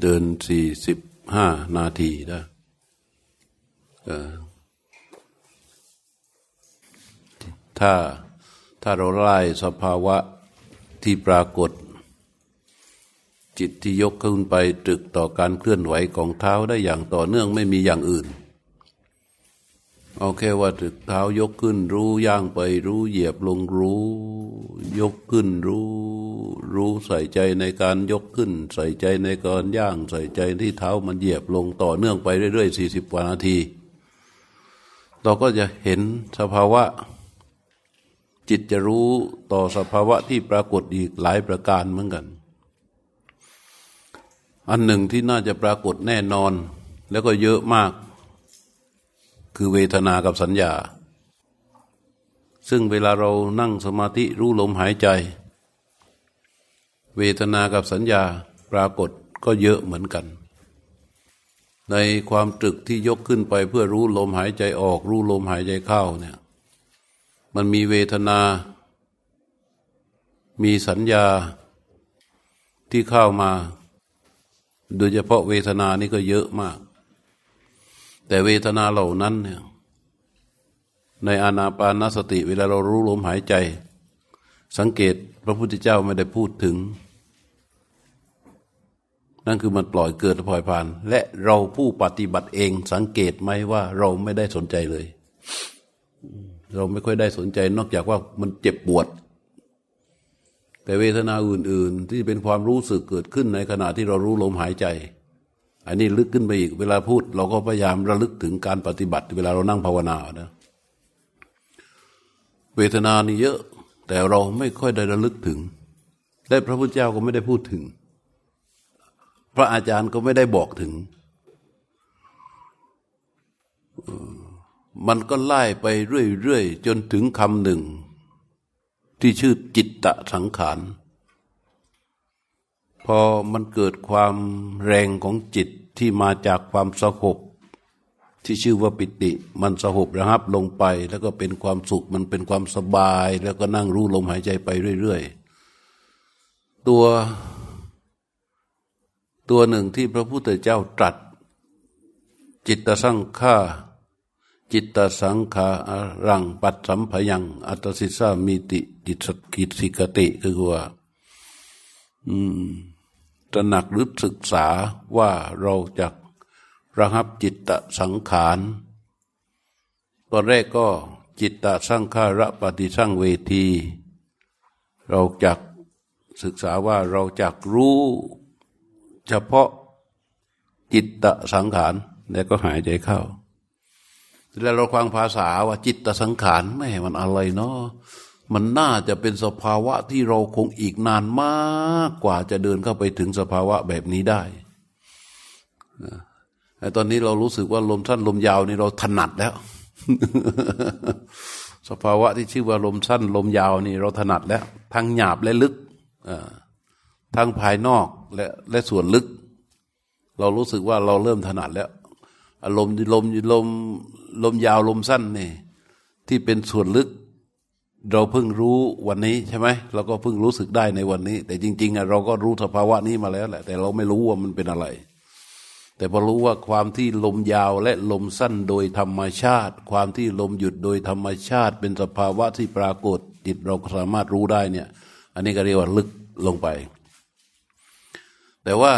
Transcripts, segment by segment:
เดินสี่สิบห้านาทีได้ถ้าถ้าเราไล่สภาวะที่ปรากฏ จิตที่ยกขึ้นไปตรึกต่อการเคลื่อนไหวของเท้าได้อย่างต่อเนื่องไม่มีอย่างอื่น เอาแค่ว่าถึกเท้ายกขึ้นรู้ย่างไปรู้เหยียบลงรู้ ยกขึ้นรู้ รู้ใส่ใจในการยกขึ้น ใส่ใจในการย่างใส่ใจที่เท้ามันเหยียบลงต่อเนื่องไปเรื่อยๆสี่สิบกว่านาที เราก็จะเห็นสภาวะ จิตจะรู้ต่อสภาวะที่ปรากฏอีกหลายประการเหมือนกัน อันหนึ่งที่น่าจะปรากฏแน่นอน แล้วก็เยอะมาก คือเวทนากับสัญญา ซึ่งเวลาเรานั่งสมาธิรู้ลมหายใจ เวทนากับสัญญาปรากฏก็เยอะเหมือนกัน ในความตรึกที่ยกขึ้นไปเพื่อรู้ลมหายใจออก รู้ลมหายใจเข้าเนี่ยมันมีเวทนา มีสัญญาที่เข้ามา โดยเฉพาะเวทนานี่ก็เยอะมาก แต่เวทนาเหล่านั้นเนี่ยในอานาปานสติ เวลาเรารู้ลมหายใจ สังเกตพระพุทธเจ้าไม่ได้พูดถึง นั่นคือมันปล่อยเกิดปล่อยผ่าน และเราผู้ปฏิบัติเองสังเกตไหมว่าเราไม่ได้สนใจเลย เราไม่ค่อยได้สนใจ นอกจากว่ามันเจ็บปวด แต่เวทนาอื่น ๆ ที่เป็นความรู้สึกเกิดขึ้นในขณะที่เรารู้ลมหายใจ อันนี้ลึกขึ้นไปอีกเวลาพูด เราก็พยายามระลึกถึงการปฏิบัติ เวลาเรานั่งภาวนานะเวทนานี่เยอะ แต่เราไม่ค่อยได้ระลึกถึงและพระพุทธเจ้าก็ไม่ได้พูดถึง พระอาจารย์ก็ไม่ได้บอกถึง มันก็ไล่ไปเรื่อยๆ จนถึงคำหนึ่ง ที่ชื่อจิตตะสังขารพอมันเกิดความแรงของจิต ที่มาจากความสงบที่ชื่อว่าปิติ มันสงบระหับลงไป แล้วก็เป็นความสุขมันเป็นความสบาย แล้วก็นั่งรู้ลมหายใจไปเรื่อยๆ ตัว ตัวหนึ่งที่พระพุทธเจ้าตรัส จิตตสังขาจิตตสังขารังปัตสัมพยัง อัตสิสามีติจิตสกิสิกติคือว่า อืม ตระหนักหรือศึกษาว่าเราจะระหับจิตตสังขารตอนแรกก็จิตตสังขาระปฏิสังเวที เราจักศึกษาว่าเราจักรู้เฉพาะจิตตสังขารแล้วก็หายใจเข้าแล้วเราฟังภาษาว่าจิตตสังขารไม่มันอะไรเนาะ มันน่าจะเป็นสภาวะที่เราคงอีกนานมากกว่าจะเดินเข้าไปถึงสภาวะแบบนี้ได้แต่ตอนนี้เรารู้สึกว่าลมสั้นลมยาวนี่เราถนัดแล้ว สภาวะที่ชื่อว่าลมสั้นลมยาวนี่เราถนัดแล้วทั้งหยาบและลึกทั้งภายนอกและและส่วนลึก เรารู้สึกว่าเราเริ่มถนัดแล้วอารมณ์ลมลมลมยาวลมสั้นนี่ที่เป็นส่วนลึก เราเพิ่งรู้วันนี้ใช่ไหมเราก็เพิ่งรู้สึกได้ในวันนี้ แต่จริงๆเราก็รู้สภาวะนี้มาแล้วแหละ แต่เราไม่รู้ว่ามันเป็นอะไร แต่พอรู้ว่าความที่ลมยาวและลมสั้นโดยธรรมชาติ ความที่ลมหยุดโดยธรรมชาติ เป็นสภาวะที่ปรากฏจิตเราสามารถรู้ได้เนี่ย อันนี้ก็เรียกว่าลึกลงไป แต่ว่า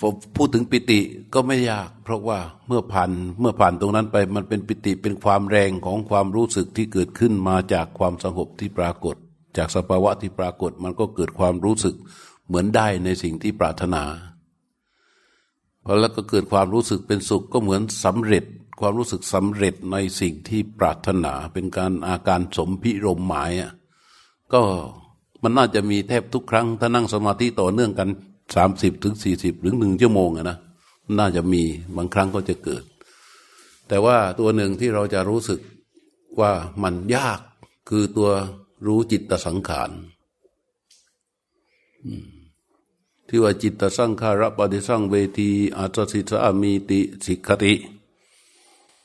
ผมพูดถึงปิติก็ไม่ยาก เพราะว่าเมื่อผ่านเมื่อผ่านตรงนั้นไปมันเป็นปิติเป็นความแรงของความรู้สึกที่เกิดขึ้นมาจากความสงบที่ปรากฏ จากสภาวะที่ปรากฏมันก็เกิดความรู้สึกเหมือนได้ในสิ่งที่ปรารถนาพอแล้วก็เกิดความรู้สึกเป็นสุขก็เหมือนสำเร็จ ความรู้สึกสำเร็จในสิ่งที่ปรารถนาเป็นการอาการสมพิรมหมายอะก็มันน่าจะมีแทบทุกครั้ง ถ้านั่งสมาธิต่อเนื่องกัน สามสิบถึงสี่สิบหรือหนึ่งชั่วโมงอะนะน่าจะมีบางครั้งก็จะเกิด แต่ว่าตัวหนึ่งที่เราจะรู้สึกว่ามันยากคือตัวรู้จิตตสังขารที่ว่าจิตตสังขารปฏิสังเวทีอัตสิสามีติสิกขติ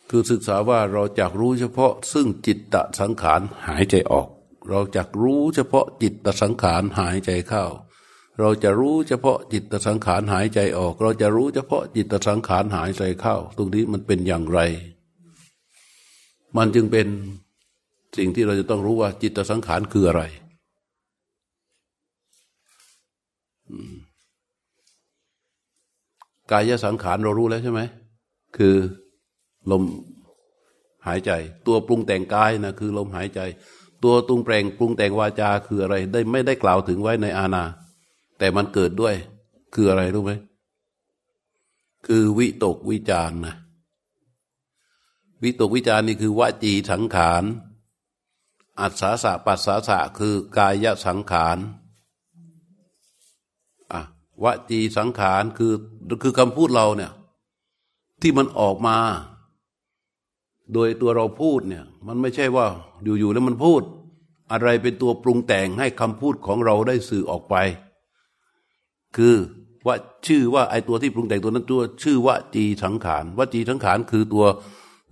คือศึกษาว่าเราจักรู้เฉพาะ ซึ่งจิตตสังขารหายใจออก เราจักรู้เฉพาะจิตตสังขารหายใจเข้า เราจะรู้เฉพาะจิตสังขารหายใจออก เราจะรู้เฉพาะจิตสังขารหายใจเข้า ตรงนี้มันเป็นอย่างไร มันจึงเป็นสิ่งที่เราจะต้องรู้ว่าจิตสังขารคืออะไร กายสังขารเรารู้แล้วใช่ไหม คือลมหายใจ ตัวปรุงแต่งกายนะคือลมหายใจ ตัวตรุงแปลงปรุงแต่งวาจาคืออะไร ได้ไม่ได้กล่าวถึงไว้ในอาณา แต่มันเกิดด้วย คืออะไรรู้ไหมคือวิตกวิจารนะวิตกวิจารนี่คือวจีสังขารอัศสะปัสสาสะคือกายสังขารอะวจีสังขารคือคือคำพูดเราเนี่ย ที่มันออกมา โดยตัวเราพูดเนี่ย มันไม่ใช่ว่าอยู่ๆแล้วมันพูด อะไรเป็นตัวปรุงแต่งให้คำพูดของเราได้สื่อออกไป คือว่าชื่อว่าไอตัวที่ปรุงแต่งตัวนั้นตัวชื่อว่าจีสังขารว่าจีสังขารคือตัว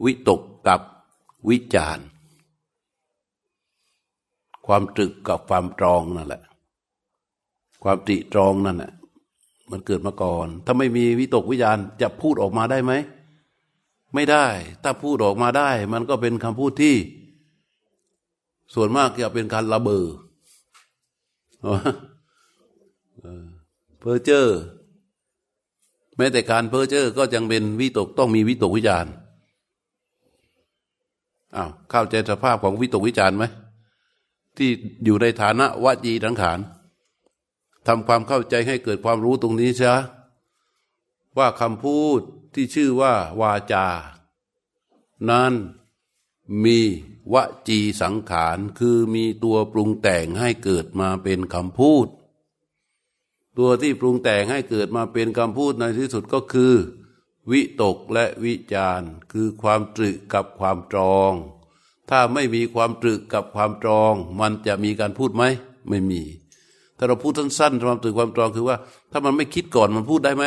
วิตกกับวิจารความตรึกกับความตรองนั่นแหละ ความติตรองนั่นแหละมันเกิดมาก่อน ถ้าไม่มีวิตกวิจารจะพูดออกมาได้ไหมไม่ได้ ถ้าพูดออกมาได้ มันก็เป็นคำพูดที่ ส่วนมากจะเป็นการละเมอ เพ้อเจ้อแม้แต่การเพ้อเจ้อก็ยังเป็นวิตกต้องมีวิตกวิจารอ้าวเข้าใจสภาพของวิตกวิจารไหมที่อยู่ในฐานะวจีทังขานทำความเข้าใจให้เกิดความรู้ตรงนี้ใช่ว่าคำพูดที่ชื่อว่าวาจา นั้นมีวจีสังขาร คือมีตัวปรุงแต่งให้เกิดมาเป็นคำพูด ตัวที่ปรุงแต่งให้เกิดมาเป็นคำพูดในที่สุดก็คือ วิตกและวิจารคือความตรึกกับความตรอง ถ้าไม่มีความตรึกกับความตรอง มันจะมีการพูดไหมไม่มี ถ้าเราพูดสั้นๆความตื่นความตรองคือว่า ถ้ามันไม่คิดก่อนมันพูดได้ไหม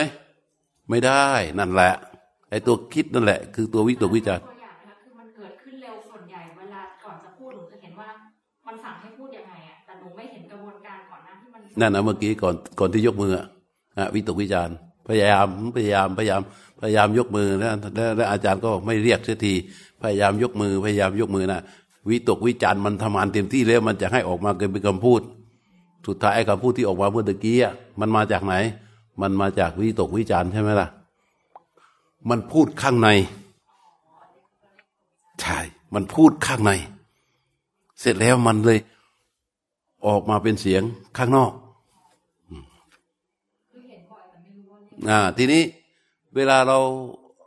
ไม่ได้นั่นแหละไอ้ตัวคิดนั่นแหละ คือตัววิตกวิจาร นั่นนะเมื่อกี้ก่อนก่อนที่ยกมืออะวิตกวิจารพยายามพยายามพยายามพยายามยกมือแล้วแล้วอาจารย์ก็ไม่เรียกเสียที พยายามยกมือพยายามยกมือนะวิตกวิจารมันทำงานเต็มที่แล้วมันจะให้ออกมาเป็นคำพูด สุดท้ายคำพูดที่ออกมาเมื่อตะกี้มันมาจากไหน มันมาจากวิตกวิจารใช่ไหมล่ะ มันพูดข้างในใช่มันพูดข้างใน เสร็จแล้วมันเลย ออกมาเป็นเสียงข้างนอกอ่าทีนี้เวลาเรา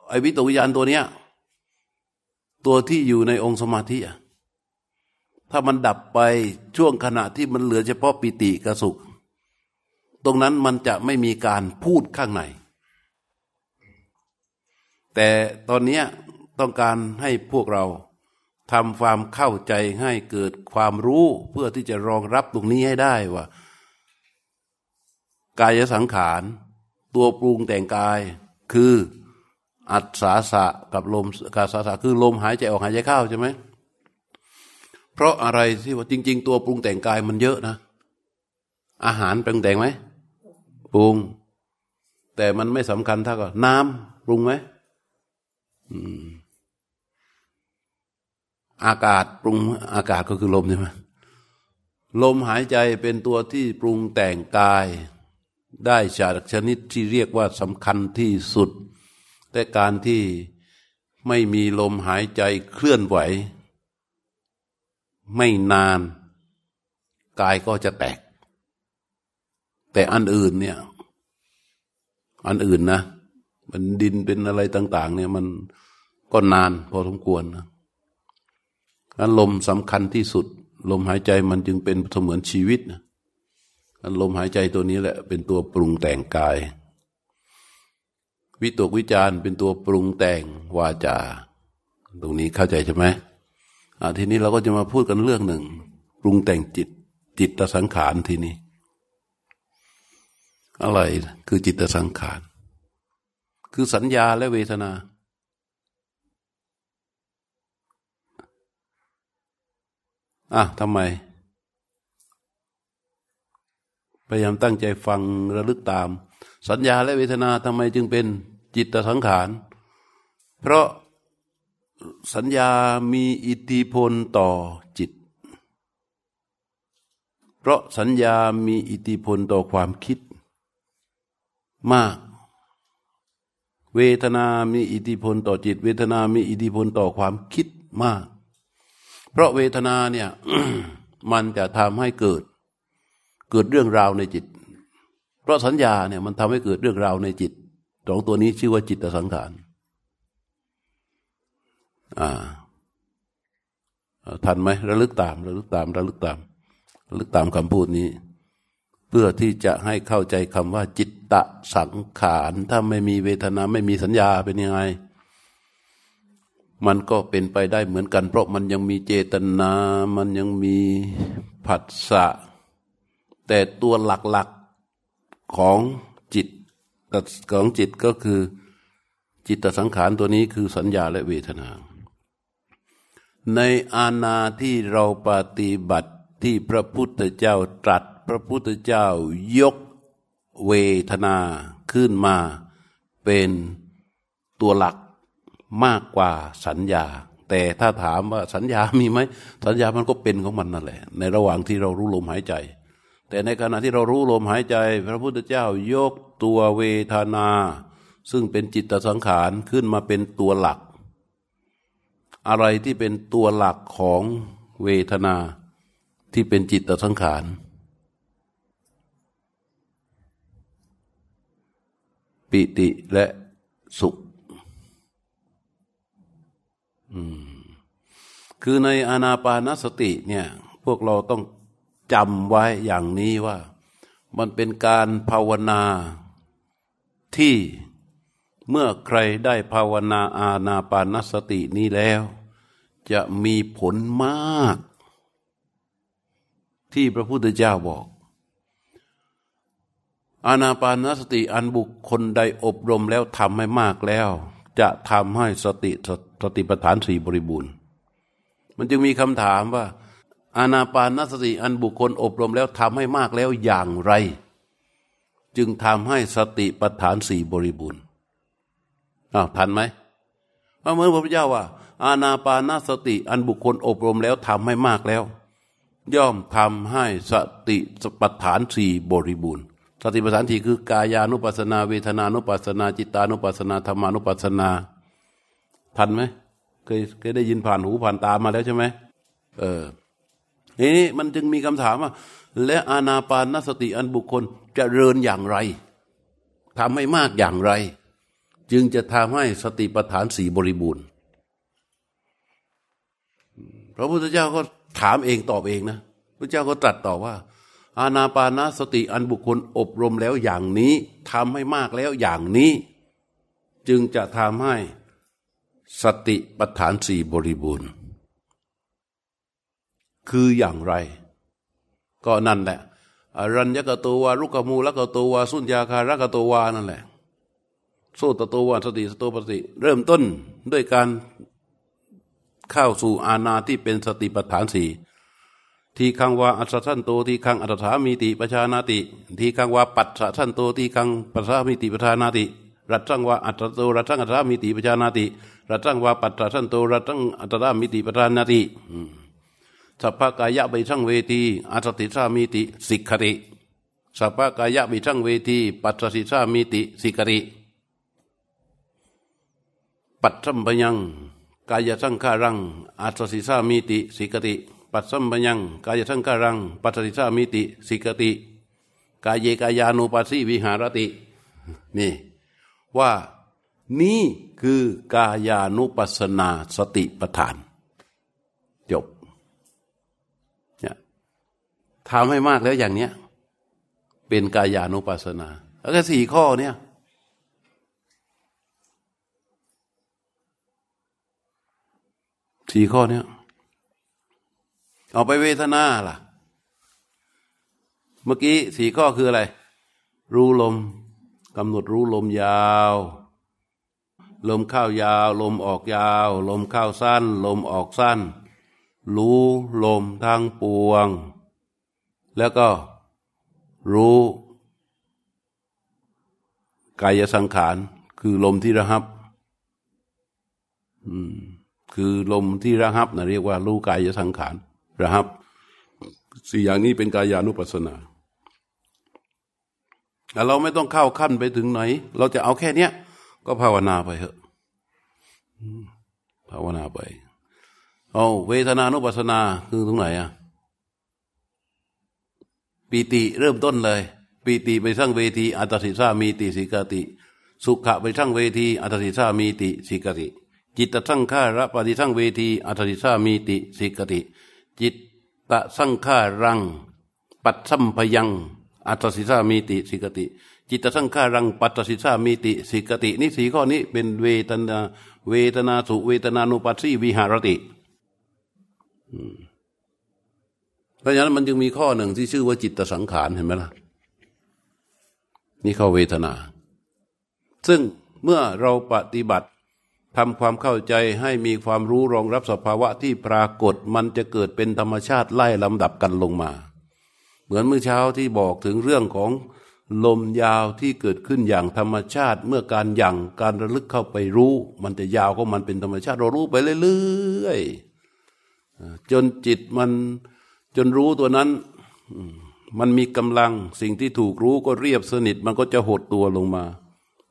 ไอ้วิตกวิจารตัวเนี้ย ตัวที่อยู่ในองค์สมาธิอะถ้ามันดับไปช่วงขณะที่มันเหลือเฉพาะปิติกสุข ตรงนั้นมันจะไม่มีการพูดข้างใน แต่ตอนนี้ต้องการให้พวกเรา ทำความเข้าใจให้เกิดความรู้เพื่อที่จะรองรับตรงนี้ให้ได้ว่า กายสังขาร ตัวปรุงแต่งกายคืออัศาสะกับลมกาสาสะคือลมหายใจออกหายใจเข้าใช่ไหมเพราะอะไรที่ว่าจริง ๆ ตัวปรุงแต่งกายมันเยอะนะ อาหารปรุงแต่งไหมปรุง แต่มันไม่สำคัญเท่ากับน้ำปรุงไหมอ อากาศปรุงอากาศก็คือลมใช่ไหมลมหายใจเป็นตัวที่ปรุงแต่งกาย ได้จากชนิดที่เรียกว่าสำคัญที่สุด แต่การที่ไม่มีลมหายใจเคลื่อนไหว ไม่นาน กายก็จะแตก แต่อันอื่นเนี่ยอันอื่นนะ มันดินเป็นอะไรต่าง ๆ เนี่ยมันก็นานพอสมควรนะ อันลมสำคัญที่สุด ลมหายใจมันจึงเป็นเสมือนชีวิตนะอันลมหายใจตัวนี้แหละเป็นตัวปรุงแต่งกาย วิตกวิจารเป็นตัวปรุงแต่งวาจา ตรงนี้เข้าใจใช่ไหมทีนี้เราก็จะมาพูดกันเรื่องหนึ่ง ปรุงแต่งจิต จิตตสังขารทีนี้ อะไรคือจิตตสังขาร คือสัญญาและเวทนา อะทำไม พยายามตั้งใจฟังระลึกตาม สัญญาและเวทนาทำไมจึงเป็นจิตสังขาร เพราะสัญญามีอิทธิพลต่อจิต เพราะสัญญามีอิทธิพลต่อความคิด มาก เวทนามีอิทธิพลต่อจิต เวทนามีอิทธิพลต่อความคิดมาก เพราะเวทนาเนี่ยมันจะทำให้เกิด เกิดเรื่องราวในจิต เพราะสัญญาเนี่ยมันทำให้เกิดเรื่องราวในจิตสองตัวนี้ชื่อว่าจิตสังขารอ่าทันไหมระลึกตามระลึกตามระลึกตามระลึกตามคำพูดนี้ เพื่อที่จะให้เข้าใจคำว่า จิตตะสังขาร ถ้าไม่มีเวทนาไม่มีสัญญาเป็นยังไง มันก็เป็นไปได้เหมือนกัน เพราะมันยังมีเจตนา มันยังมีผัสสะ แต่ตัวหลักๆของจิตของจิตก็คือจิตสังขารตัวนี้คือสัญญาและเวทนา ในอาณาที่เราปฏิบัติที่พระพุทธเจ้าตรัส พระพุทธเจ้ายกเวทนาขึ้นมาเป็นตัวหลัก มากกว่าสัญญา แต่ถ้าถามว่าสัญญามีไหมสัญญามันก็เป็นของมันนั่นแหละ ในระหว่างที่เรารู้ลมหายใจ แต่ในขณะที่เรารู้ลมหายใจ พระพุทธเจ้ายกตัวเวทนา ซึ่งเป็นจิตสังขารขึ้นมาเป็นตัวหลัก อะไรที่เป็นตัวหลักของเวทนาที่เป็นจิตสังขารปิติและสุข คือในอานาปานสติเนี่ย พวกเราต้องจำไว้อย่างนี้ว่า มันเป็นการภาวนาที่เมื่อใครได้ภาวนาอาณาปานสตินี้แล้ว จะมีผลมาก ที่พระพุทธเจ้าบอกอาณาปานสติอันบุคคลใดอบรมแล้วทำให้มากแล้ว จะทำให้สติสติปัฏฐานสี่บริบูรณ์ มันจึงมีคำถามว่า อานาปานสติอันบุคคลอบรมแล้วทำให้มากแล้วอย่างไร จึงทำให้สติปัฏฐานสี่บริบูรณ์อ้าวทันไหมเพราะเหมือนพระพุทธเจ้าว่า อานาปานสติอันบุคคลอบรมแล้วทำให้มากแล้ว ย่อมทำให้สติสปัฏฐานสี่บริบูรณ์ สติปัฏฐานสี่คือกายานุปัสนา เวทนานุปัสนา จิตานุปัสนาธรรมานุปัสนา ทันไหมเคยเคยได้ยินผ่านหูผ่านตามาแล้วใช่ไหมเออนี่มันจึงมีคำถามว่า และอานาปานสติอันบุคคลจะเริญอย่างไรทำให้มากอย่างไร จึงจะทำให้สติปัฏฐานสี่บริบูรณ์พระพุทธเจ้าก็ถามเองตอบเองนะพระเจ้าก็ตรัสตอบว่า อานาปานาสติอันบุคคลอบรมแล้วอย่างนี้ทำให้มากแล้วอย่างนี้ จึงจะทำให้สติปัฏฐานสี่บริบูรณ์ คืออย่างไร ก็นั่นแหละอรัญญกตัววารุกมูลกตัววาสุญญาคารกตัววานั่นแหละโซตตัววาสติสตัวปฏิเริ่มต้นด้วยการเข้าสู่อานาที่เป็นสติปัฏฐานสี่ ทีฆังวาอัสสะสันโตทีฆังอัสสะสามีติ ปะชานาติทีฆังวาปัสสะสันโตทีฆังปัสสะสามีติ ปะชานาติรัสสังวาอัสสะสันโตรัสสังอัสสะสามีติ ปะชานาติรัสสังวาปัสสะสันโตรัสสัง ปัสสะสามีติ ปะชานาติสัพพะกายะปะฏิสังเวทีอัสสะสิสสามีติสิกขะติสัพพะกายะปะฏิสังเวทีปัสสิสามีติสิกริปัจสัมปยังกายสังขารังอัตสิสามีติสิกติ ปัจสัมปยังกายสังขารัง ปัสสิสามีติ สิกติกายเยกายานุปัสสิวิหารติ นี่ ว่านี่คือกายานุปัสนาสติปัฏฐาน จบเนี่ยทำให้มากแล้วอย่างเนี้ย เป็นกายานุปัสสนา แล้วก็สี่ข้อเนี่ยสี่ข้อเนี้ย เอาไปเวทนาล่ะ เมื่อกี้สี่ข้อคืออะไร รู้ลมกำหนดรู้ลมยาว ลมเข้ายาว ลมออกยาว ลมเข้าสั้น ลมออกสั้น รู้ลมทางปวง แล้วก็รู้กายสังขารคือลมที่ระหับอืมคือลมที่ระหับนะเรียกว่ารู้กายสังขาร ระหับสี่อย่างนี้เป็นกายานุปัสสนาแต่เราไม่ต้องเข้าขั้นไปถึงไหน เราจะเอาแค่เนี้ย ก็ภาวนาไปเถอะภาวนาไปเอาเวทนานุปัสสนาคือตรงไหนอะปีติเริ่มต้นเลยปีติไปสร้างเวทีอัตติสามีติสิกติ สุขะไปสร้างเวทีอัตติสามีติสิกติ จิตตสังขาระปฏิสร้างเวทีอัตติสามีติสิกติ จิตตะสังขารัง ปัตสัมพยัง อัตติสามีติสิกติ จิตตสังขารัง ปัตติสามีติสิกตินี่สีข้อนี้เป็นเวทนาเวทนาสุเวทนานุปัสสีวิหารติเพราะฉะนั้นมันจึงมีข้อหนึ่งที่ชื่อว่าจิตสังขารเห็นไหมล่ะนี่ข้อเวทนา ซึ่งเมื่อเราปฏิบัติ ทำความเข้าใจให้มีความรู้รองรับสภาวะที่ปรากฏมันจะเกิดเป็นธรรมชาติไล่ลำดับกันลงมา เหมือนเมื่อเช้าที่บอกถึงเรื่องของลมยาวที่เกิดขึ้นอย่างธรรมชาติ เมื่อการยังการระลึกเข้าไปรู้ มันจะยาวก็มันเป็นธรรมชาติเรารู้ไปเรื่อยๆจนจิตมันจนรู้ตัวนั้น มันมีกำลังสิ่งที่ถูกรู้ก็เรียบสนิทมันก็จะหดตัวลงมา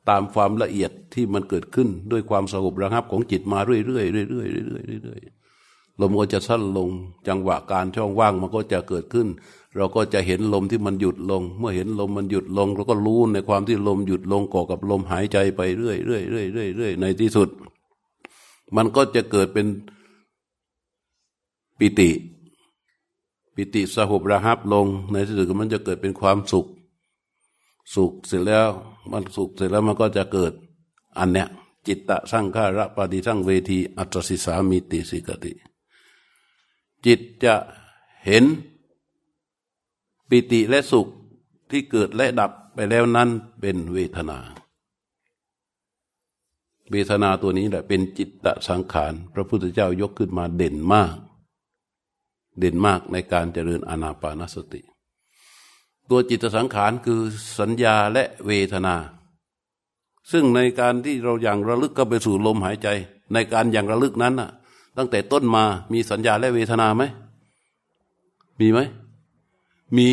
ตามความละเอียดที่มันเกิดขึ้นด้วยความสงบระงับของจิตมาเรื่อยๆเรื่อยๆเรื่อยๆเรื่อยๆลมก็จะสั้นลง จังหวะการช่องว่างมันก็จะเกิดขึ้น เราก็จะเห็นลมที่มันหยุดลง เมื่อเห็นลมมันหยุดลงเราก็รู้ในความที่ลมหยุดลงก่อกับลมหายใจไปเรื่อยๆเรื่อยๆเรื่อยๆในที่สุด มันก็จะเกิดเป็นปิติ ปิติสหบระหับลง ในที่สุดมันจะเกิดเป็นความสุข สุขเสร็จแล้ว มันสุขเสร็จแล้วมันก็จะเกิดอันเนี้ยจิตตะสร้างฆาระปฏิทั้างเวทีอัตสิสามิติสิกติ จิตจะเห็นปิติและสุขที่เกิดและดับไปแล้วนั้นเป็นเวทนา เวทนาตัวนี้แหละเป็นจิตตะสังขาร พระพุทธเจ้ายกขึ้นมาเด่นมาก เด่นมากในการเจริญอานาปานสติ ตัวจิตสังขารคือสัญญาและเวทนา ซึ่งในการที่เราอย่างระลึกก็ไปสู่ลมหายใจ ในการอย่างระลึกนั้นน่ะ ตั้งแต่ต้นมามีสัญญาและเวทนาไหม มีไหม มี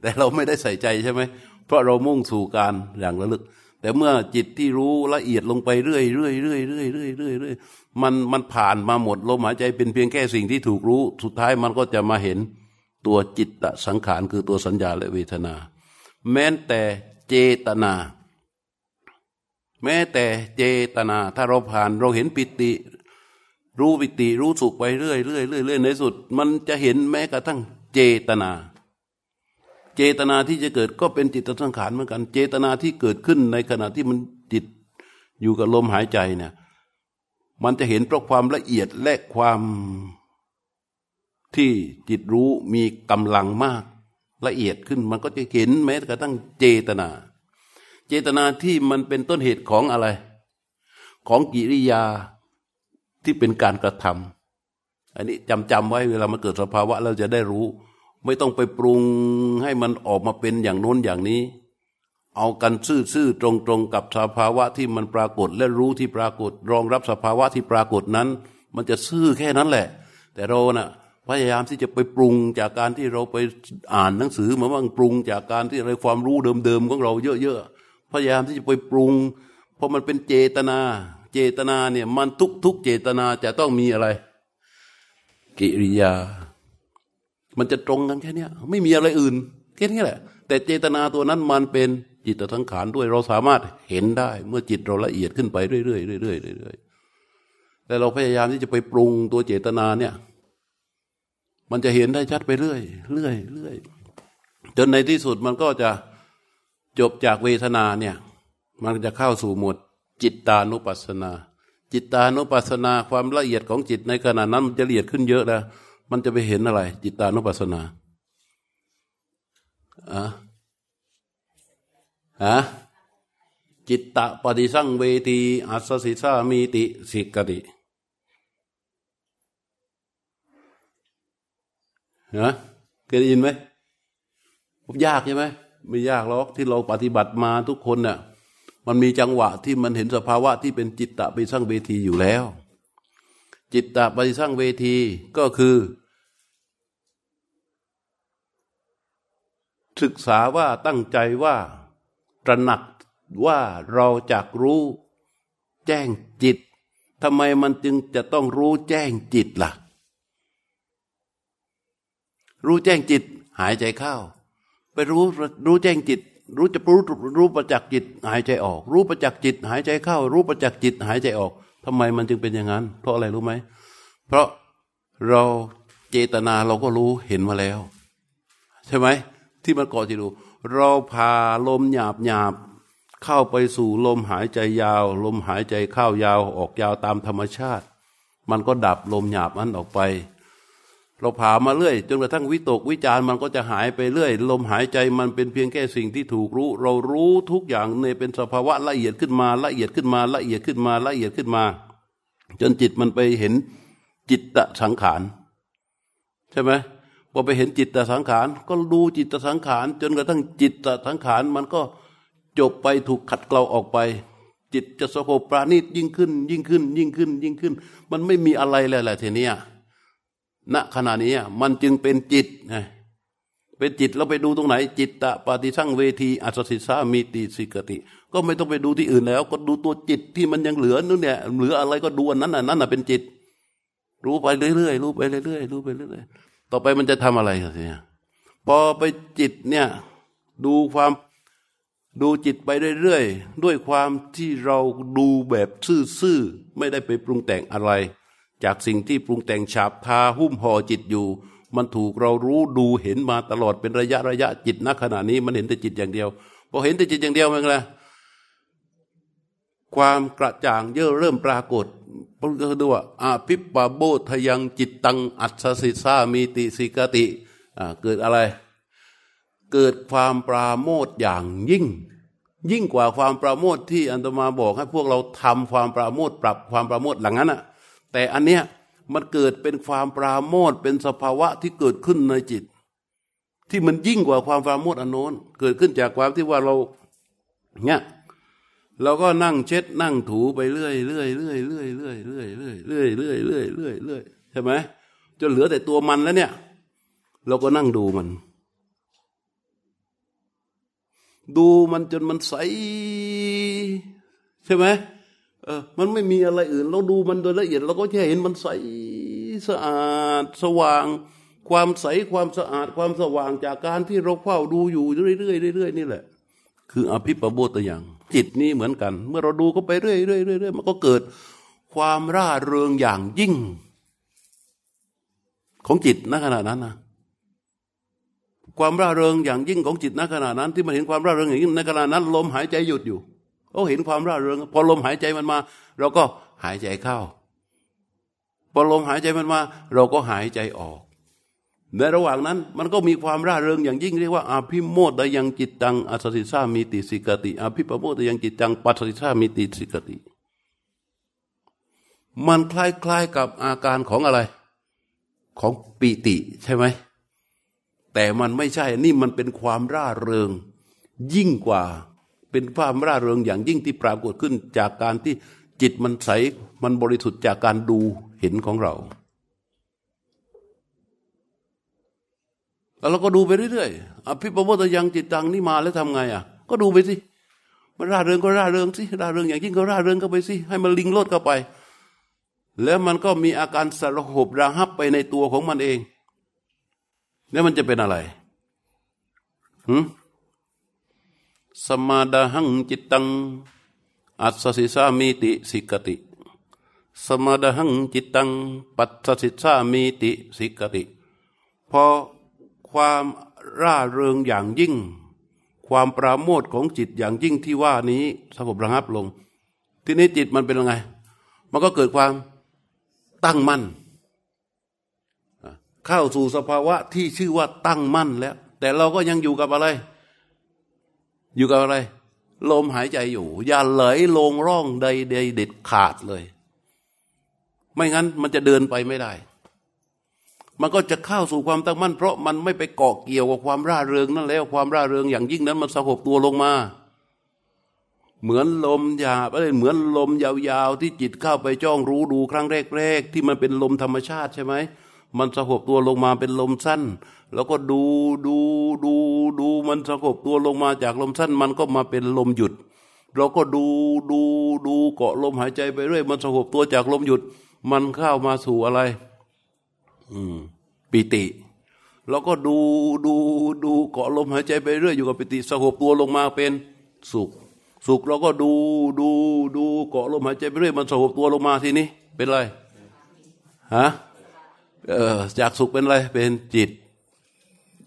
แต่เราไม่ได้ใส่ใจใช่ไหม เพราะเรามุ่งสู่การอย่างระลึก แต่เมื่อจิตที่รู้ละเอียดลงไปเรื่อยเรื่อยเรื่อยเรื่อยเรื่อยเรื่อยเรื่อยมันมันผ่านมาหมดลมหายใจเป็นเพียงแค่สิ่งที่ถูกรู้ สุดท้ายมันก็จะมาเห็น ตัวจิตตสังขารคือตัวสัญญาและเวทนา แม้แต่เจตนา แม้แต่เจตนา ถ้าเราผ่านเราเห็นปิติ รู้ปิติรู้สุขไปเรื่อยเรื่อยเรื่อยเรื่อยในสุด มันจะเห็นแม้กระทั่งเจตนา เจตนาที่จะเกิดก็เป็นจิตสังขารเหมือนกัน เจตนาที่เกิดขึ้นในขณะที่มันจิตอยู่กับลมหายใจเนี่ยมันจะเห็นเพราะความละเอียดและความ ที่จิตรู้มีกำลังมากละเอียดขึ้นมันก็จะเห็นแม้กระทั่งเจตนา เจตนาที่มันเป็นต้นเหตุของอะไร ของกิริยาที่เป็นการกระทำอันนี้จำจำไว้เวลามันเกิดสภาวะเราจะได้รู้ ไม่ต้องไปปรุงให้มันออกมาเป็นอย่างโน้นอย่างนี้ เอากันซื่อๆตรงๆกับสภาวะที่มันปรากฏและรู้ที่ปรากฏ รองรับสภาวะที่ปรากฏนั้น มันจะซื่อแค่นั้นแหละ แต่เรานะ่ะ พยายามที่จะไปปรุงจากการที่เราไปอ่านหนังสือมาบ้างปรุงจากการที่อะไรความรู้เดิมๆของเราเยอะๆพยายามที่จะไปปรุง เพราะมันเป็นเจตนา เจตนาเนี่ยมันทุกๆเจตนาจะต้องมีอะไร กิริยา มันจะตรงกันแค่นี้ไม่มีอะไรอื่นแค่นี้แหละ แต่เจตนาตัวนั้นมันเป็นจิตทั้งขานด้วยเราสามารถเห็นได้ เมื่อจิตเราละเอียดขึ้นไปเรื่อยๆเรื่อยๆเรื่อยๆแต่เราพยายามที่จะไปปรุงตัวเจตนาเนี่ย มันจะเห็นได้ชัดไปเรื่อยเรื่อยเรื่อยจนในที่สุดมันก็จะจบจากเวทนาเนี่ย มันจะเข้าสู่หมวดจิตตานุปัสสนา จิตตานุปัสสนาความละเอียดของจิตในขณะนั้นมันจะละเอียดขึ้นเยอะแล้วมันจะไปเห็นอะไร จิตตานุปัสสนาอะฮะจิตตะปฏิสังเวทีอัสสิสามีติสิกติ ฮะเคยได้ยินไหมยากใช่ไหมไม่ยากหรอกที่เราปฏิบัติมาทุกคนเนี่ยมันมีจังหวะที่มันเห็นสภาวะที่เป็นจิตตะไปสร้างเวทีอยู่แล้ว จิตตะไปสร้างเวทีก็คือ ศึกษาว่าตั้งใจว่าตระหนักว่าเราจะรู้แจ้งจิตทำไมมันจึงจะต้องรู้แจ้งจิตละ่ะ รู้แจ้งจิต หายใจเข้า ไปรู้รู้แจ้งจิต รู้จะรู้รู้ประจักษ์จิต หายใจออก รู้ประจักษ์จิต หายใจเข้า รู้ประจักษ์จิต หายใจออกทำไมมันจึงเป็นอย่างนั้น เพราะอะไรรู้ไหม เพราะเราเจตนาเราก็รู้เห็นมาแล้ว ใช่ไหม ที่มันก่อจิตดูเราพาลมหยาบหยาบเข้าไปสู่ลมหายใจยาว ลมหายใจเข้ายาวออกยาวตามธรรมชาติ มันก็ดับลมหยาบนั้นออกไป เราผ่ามาเรื่อย จนกระทั่งวิตกวิจารมันก็จะหายไปเรื่อย ลมหายใจมันเป็นเพียงแค่สิ่งที่ถูกรู้ เรารู้ทุกอย่างในเป็นสภาวะละเอียดขึ้นมาละเอียดขึ้นมาละเอียดขึ้นมาละเอียดขึ้นมา จนจิตมันไปเห็นจิตตสังขารใช่ไหมพอไปเห็นจิตตสังขารก็ดูจิตตสังขารจนกระทั่งจิตตสังขารมันก็จบไปถูกขัดเกลาออกไป จิตจะสงบปราณีตยิ่งขึ้น ยิ่งขึ้น ยิ่งขึ้น ยิ่งขึ้น มันไม่มีอะไรเลยแหละทีเนี้ย ณขณะนี้มันจึงเป็นจิตไงเป็นจิตเราไปดูตรงไหน จิตตะปฏิสั่งเวทีอัศสิสามีติสิกติ ก็ไม่ต้องไปดูที่อื่นแล้ว ก็ดูตัวจิตที่มันยังเหลือนู่นเนี่ยเหลืออะไรก็ดูอันนั้นน่ะนั่นน่ะเป็นจิต รู้ไปเรื่อยๆรู้ไปเรื่อยๆรู้ไปเรื่อยๆต่อไปมันจะทำอะไรกันเนี่ยพอไปจิตเนี่ยดูความดูจิตไปเรื่อยๆด้วยความที่เราดูแบบซื่อๆไม่ได้ไปปรุงแต่งอะไร จากสิ่งที่ปรุงแต่งฉาบทาหุ้มห่อจิตอยู่ มันถูกเรารู้ดูเห็นมาตลอดเป็นระยะระยะจิตนักขณะนี้ มันเห็นแต่จิตอย่างเดียวพอเห็นแต่จิตอย่างเดียวมันอะไรความกระจ่างเยอะเริ่มปรากฏพระก็ดูว่าอาภิปาโบทยังจิตตังอัศสิสามีติสิกติเกิดอะไร เกิดความปราโมทอย่างยิ่ง ยิ่งกว่าความปราโมทที่อันตมาบอกให้พวกเราทำความปราโมทปรับความปราโมทหลังนั้นอะ แต่อันเนี้ยมันเกิดเป็นความปราโมทเป็นสภาวะที่เกิดขึ้นในจิต ที่มันยิ่งกว่าความปราโมทอันโน้นเกิดขึ้นจากความที่ว่าเราเนี่ยเราก็นั่งเช็ดนั่งถูไปเรื่อยเรื่อยเรื่อยเรื่อยเรื่อยเรื่อยเรื่อยเรื่อยเรื่อยเรื่อยเรื่อยเรื่อยใช่ไหมจนเหลือแต่ตัวมันแล้วเนี่ย เราก็นั่งดูมัน ดูมันจนมันใส ใช่ไหม เออ มันไม่มีอะไรอื่น เราดูมันโดยละเอียดเราก็แค่เห็นมันใสสะอาดสว่าง ความใสความสะอาดความสว่างจากการที่เราเฝ้าดูอยู่เรื่อยๆเรื่อยๆนี่แหละ คืออภิปโบตอย่าง จิตนี้เหมือนกัน เมื่อเราดูก็ไปเรื่อยๆเรื่อยๆมันก็เกิดความร่าเริงอย่างยิ่ง ของจิตณขณะนั้นนะความร่าเริงอย่างยิ่งของจิตณขณะนั้น ที่มันเห็นความร่าเริงอย่างยิ่งในขณะนั้นลมหายใจหยุดอยู่ เขาเห็นความร่าเริง พอลมหายใจมันมา เราก็หายใจเข้า พอลมหายใจมันมา เราก็หายใจออก ในระหว่างนั้นมันก็มีความร่าเริงอย่างยิ่งเรียกว่าอาภิโมดยังจิตตังอัศสิสามีติสิกติอาภิปโมดยังจิตตังปัสสิสามีติสิกติ มันคล้ายๆกับอาการของอะไร ของปีติใช่ไหมแต่มันไม่ใช่ นี่มันเป็นความร่าเริง ยิ่งกว่า เป็นความร่าเริงอย่างยิ่งที่ปรากฏขึ้นจากการที่จิตมันใสมันบริสุทธิ์จากการดูเห็นของเรา แล้วเราก็ดูไปเรื่อยๆอภิปโมตยังจิตตังนี่มาแล้วทำไงอะ ก็ดูไปสิมันร่าเริงก็ร่าเริงสิร่าเริงอย่างยิ่งก็ร่าเริงเข้าไปสิให้มันลิงโลดเข้าไป แล้วมันก็มีอาการสารหบระหับไปในตัวของมันเอง แล้วมันจะเป็นอะไรหืม สมาดาหังจิตตัง อัศสิสามีติสิกติ สมาดาหังจิตตัง ปัสสิสามีติสิกติ พอความร่าเริงอย่างยิ่ง ความปราโมทของจิตอย่างยิ่งที่ว่านี้สงบระงับลง ทีนี้จิตมันเป็นยังไง มันก็เกิดความตั้งมั่น เข้าสู่สภาวะที่ชื่อว่าตั้งมั่นแล้ว แต่เราก็ยังอยู่กับอะไร อยู่กับอะไร ลมหายใจอยู่ อย่าไหลลงร่องใดใดเด็ดขาดเลย ไม่งั้นมันจะเดินไปไม่ได้ มันก็จะเข้าสู่ความตั้งมั่น เพราะมันไม่ไปเกาะเกี่ยวกับความร่าเริงนั่นแล้ว ความร่าเริงอย่างยิ่งนั้นมันสงบตัวลงมา เหมือนลมหยาบอะไรเหมือนลมยาวๆที่จิตเข้าไปจ้องรู้ดูครั้งแรก ๆ ที่มันเป็นลมธรรมชาติใช่ไหม มันสงบตัวลงมาเป็นลมสั้น แล้วก็ดูดูดูดูมันสงบตัวลงมาจากลมสั้น มันก็มาเป็นลมหยุด เราก็ดูดูดูเกาะลมหายใจไปเรื่อยมันสงบตัวจากลมหยุด มันเข้ามาสู่อะไร อืมปิติเราก็ดูดูดูเกาะลมหายใจไปเรื่อยอยู่กับปิติสงบตัวลงมาเป็นสุข สุขเราก็ดูดูดูเกาะลมหายใจไปเรื่อยมันสงบตัวลงมาทีนี้เป็นไรฮะ เออจากสุขเป็นอะไร เป็นจิต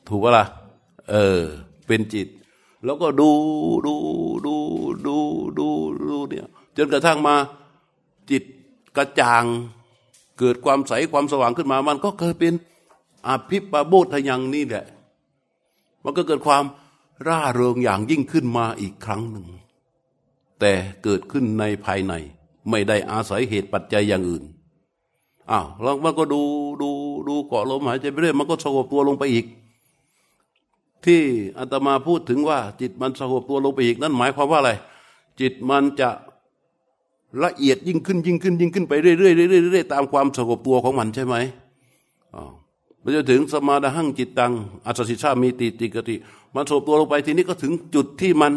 ถูกปะล่ะเออ เป็นจิต แล้วก็ดูดูดูดูดูดูเนี่ยจนกระทั่งมาจิตกระจ่าง เกิดความใสความสว่างขึ้นมา มันก็เกิดเป็นอภิปโบทยังนี่แหละ มันก็เกิดความร่าเริงอย่างยิ่งขึ้นมาอีกครั้งหนึ่ง แต่เกิดขึ้นในภายใน ไม่ได้อาศัยเหตุปัจจัยอย่างอื่น อ้าวแล้วมันก็ดูดูดูเกาะลมหายใจไปเรื่อยมันก็สงบตัวลงไปอีก ที่อาตมาพูดถึงว่า จิตมันสงบตัวลงไปอีก นั่นหมายความว่าอะไร จิตมันจะละเอียดยิ่งขึ้นยิ่งขึ้น ยิ่งขึ้นไปเรื่อยๆเรื่อยๆเรื่อยๆตามความสงบตัวของมันใช่ไหมอ๋อมันจะถึงสมาดหั่งจิตตังอัศสิชามีติติกติ มันสงบตัวลงไปทีนี้ก็ถึงจุดที่มัน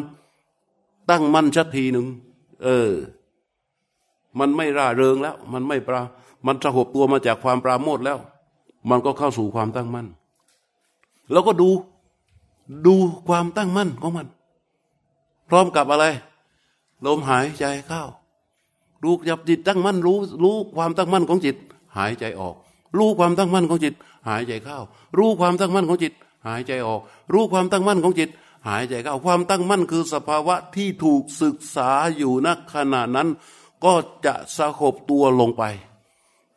ตั้งมั่นชักทีหนึ่งเออ มันไม่ร่าเริงแล้ว มันไม่ปรา มันสงบตัวมาจากความปราโมทแล้ว มันก็เข้าสู่ความตั้งมั่น แล้วก็ดูดูความตั้งมั่นของมัน พร้อมกับอะไร ลมหายใจเข้าดูจับจิตตั้งมั่นรู้ รู้ความตั้งมั่นของจิต หายใจออก รู้ความตั้งมั่นของจิต หายใจเข้า รู้ความตั้งมั่นของจิต หายใจออก รู้ความตั้งมั่นของจิต หายใจเข้า ความตั้งมั่นคือสภาวะที่ถูกศึกษาอยู่ณขณะนั้น ก็จะสงบตัวลงไป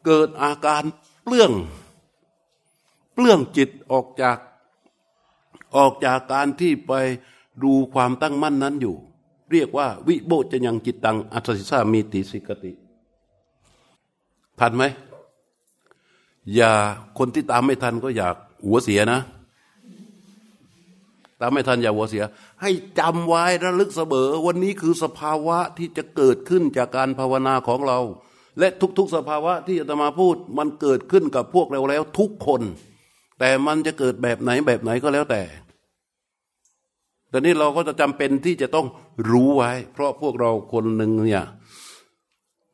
เกิดอาการเปลื้อง เปลื้องจิตออกจากออกจากการที่ไปดูความตั้งมั่นนั้นอยู่ เรียกว่า วิโบจะยังจิตตังอัศสิสามีติสิกติทันไหมอย่าคนที่ตามไม่ทันก็อยากหัวเสียนะ ตามไม่ทันอย่าหัวเสีย ให้จำไว้ระลึกเสมอวันนี้คือสภาวะที่จะเกิดขึ้นจากการภาวนาของเรา และทุกๆสภาวะที่อาตมาพูดมันเกิดขึ้นกับพวกเราแล้วทุกคน แต่มันจะเกิดแบบไหนแบบไหนก็แล้วแต่แต่นี้เราก็จะจำเป็นที่จะต้องรู้ไว้ เพราะพวกเราคนหนึ่งเนี่ย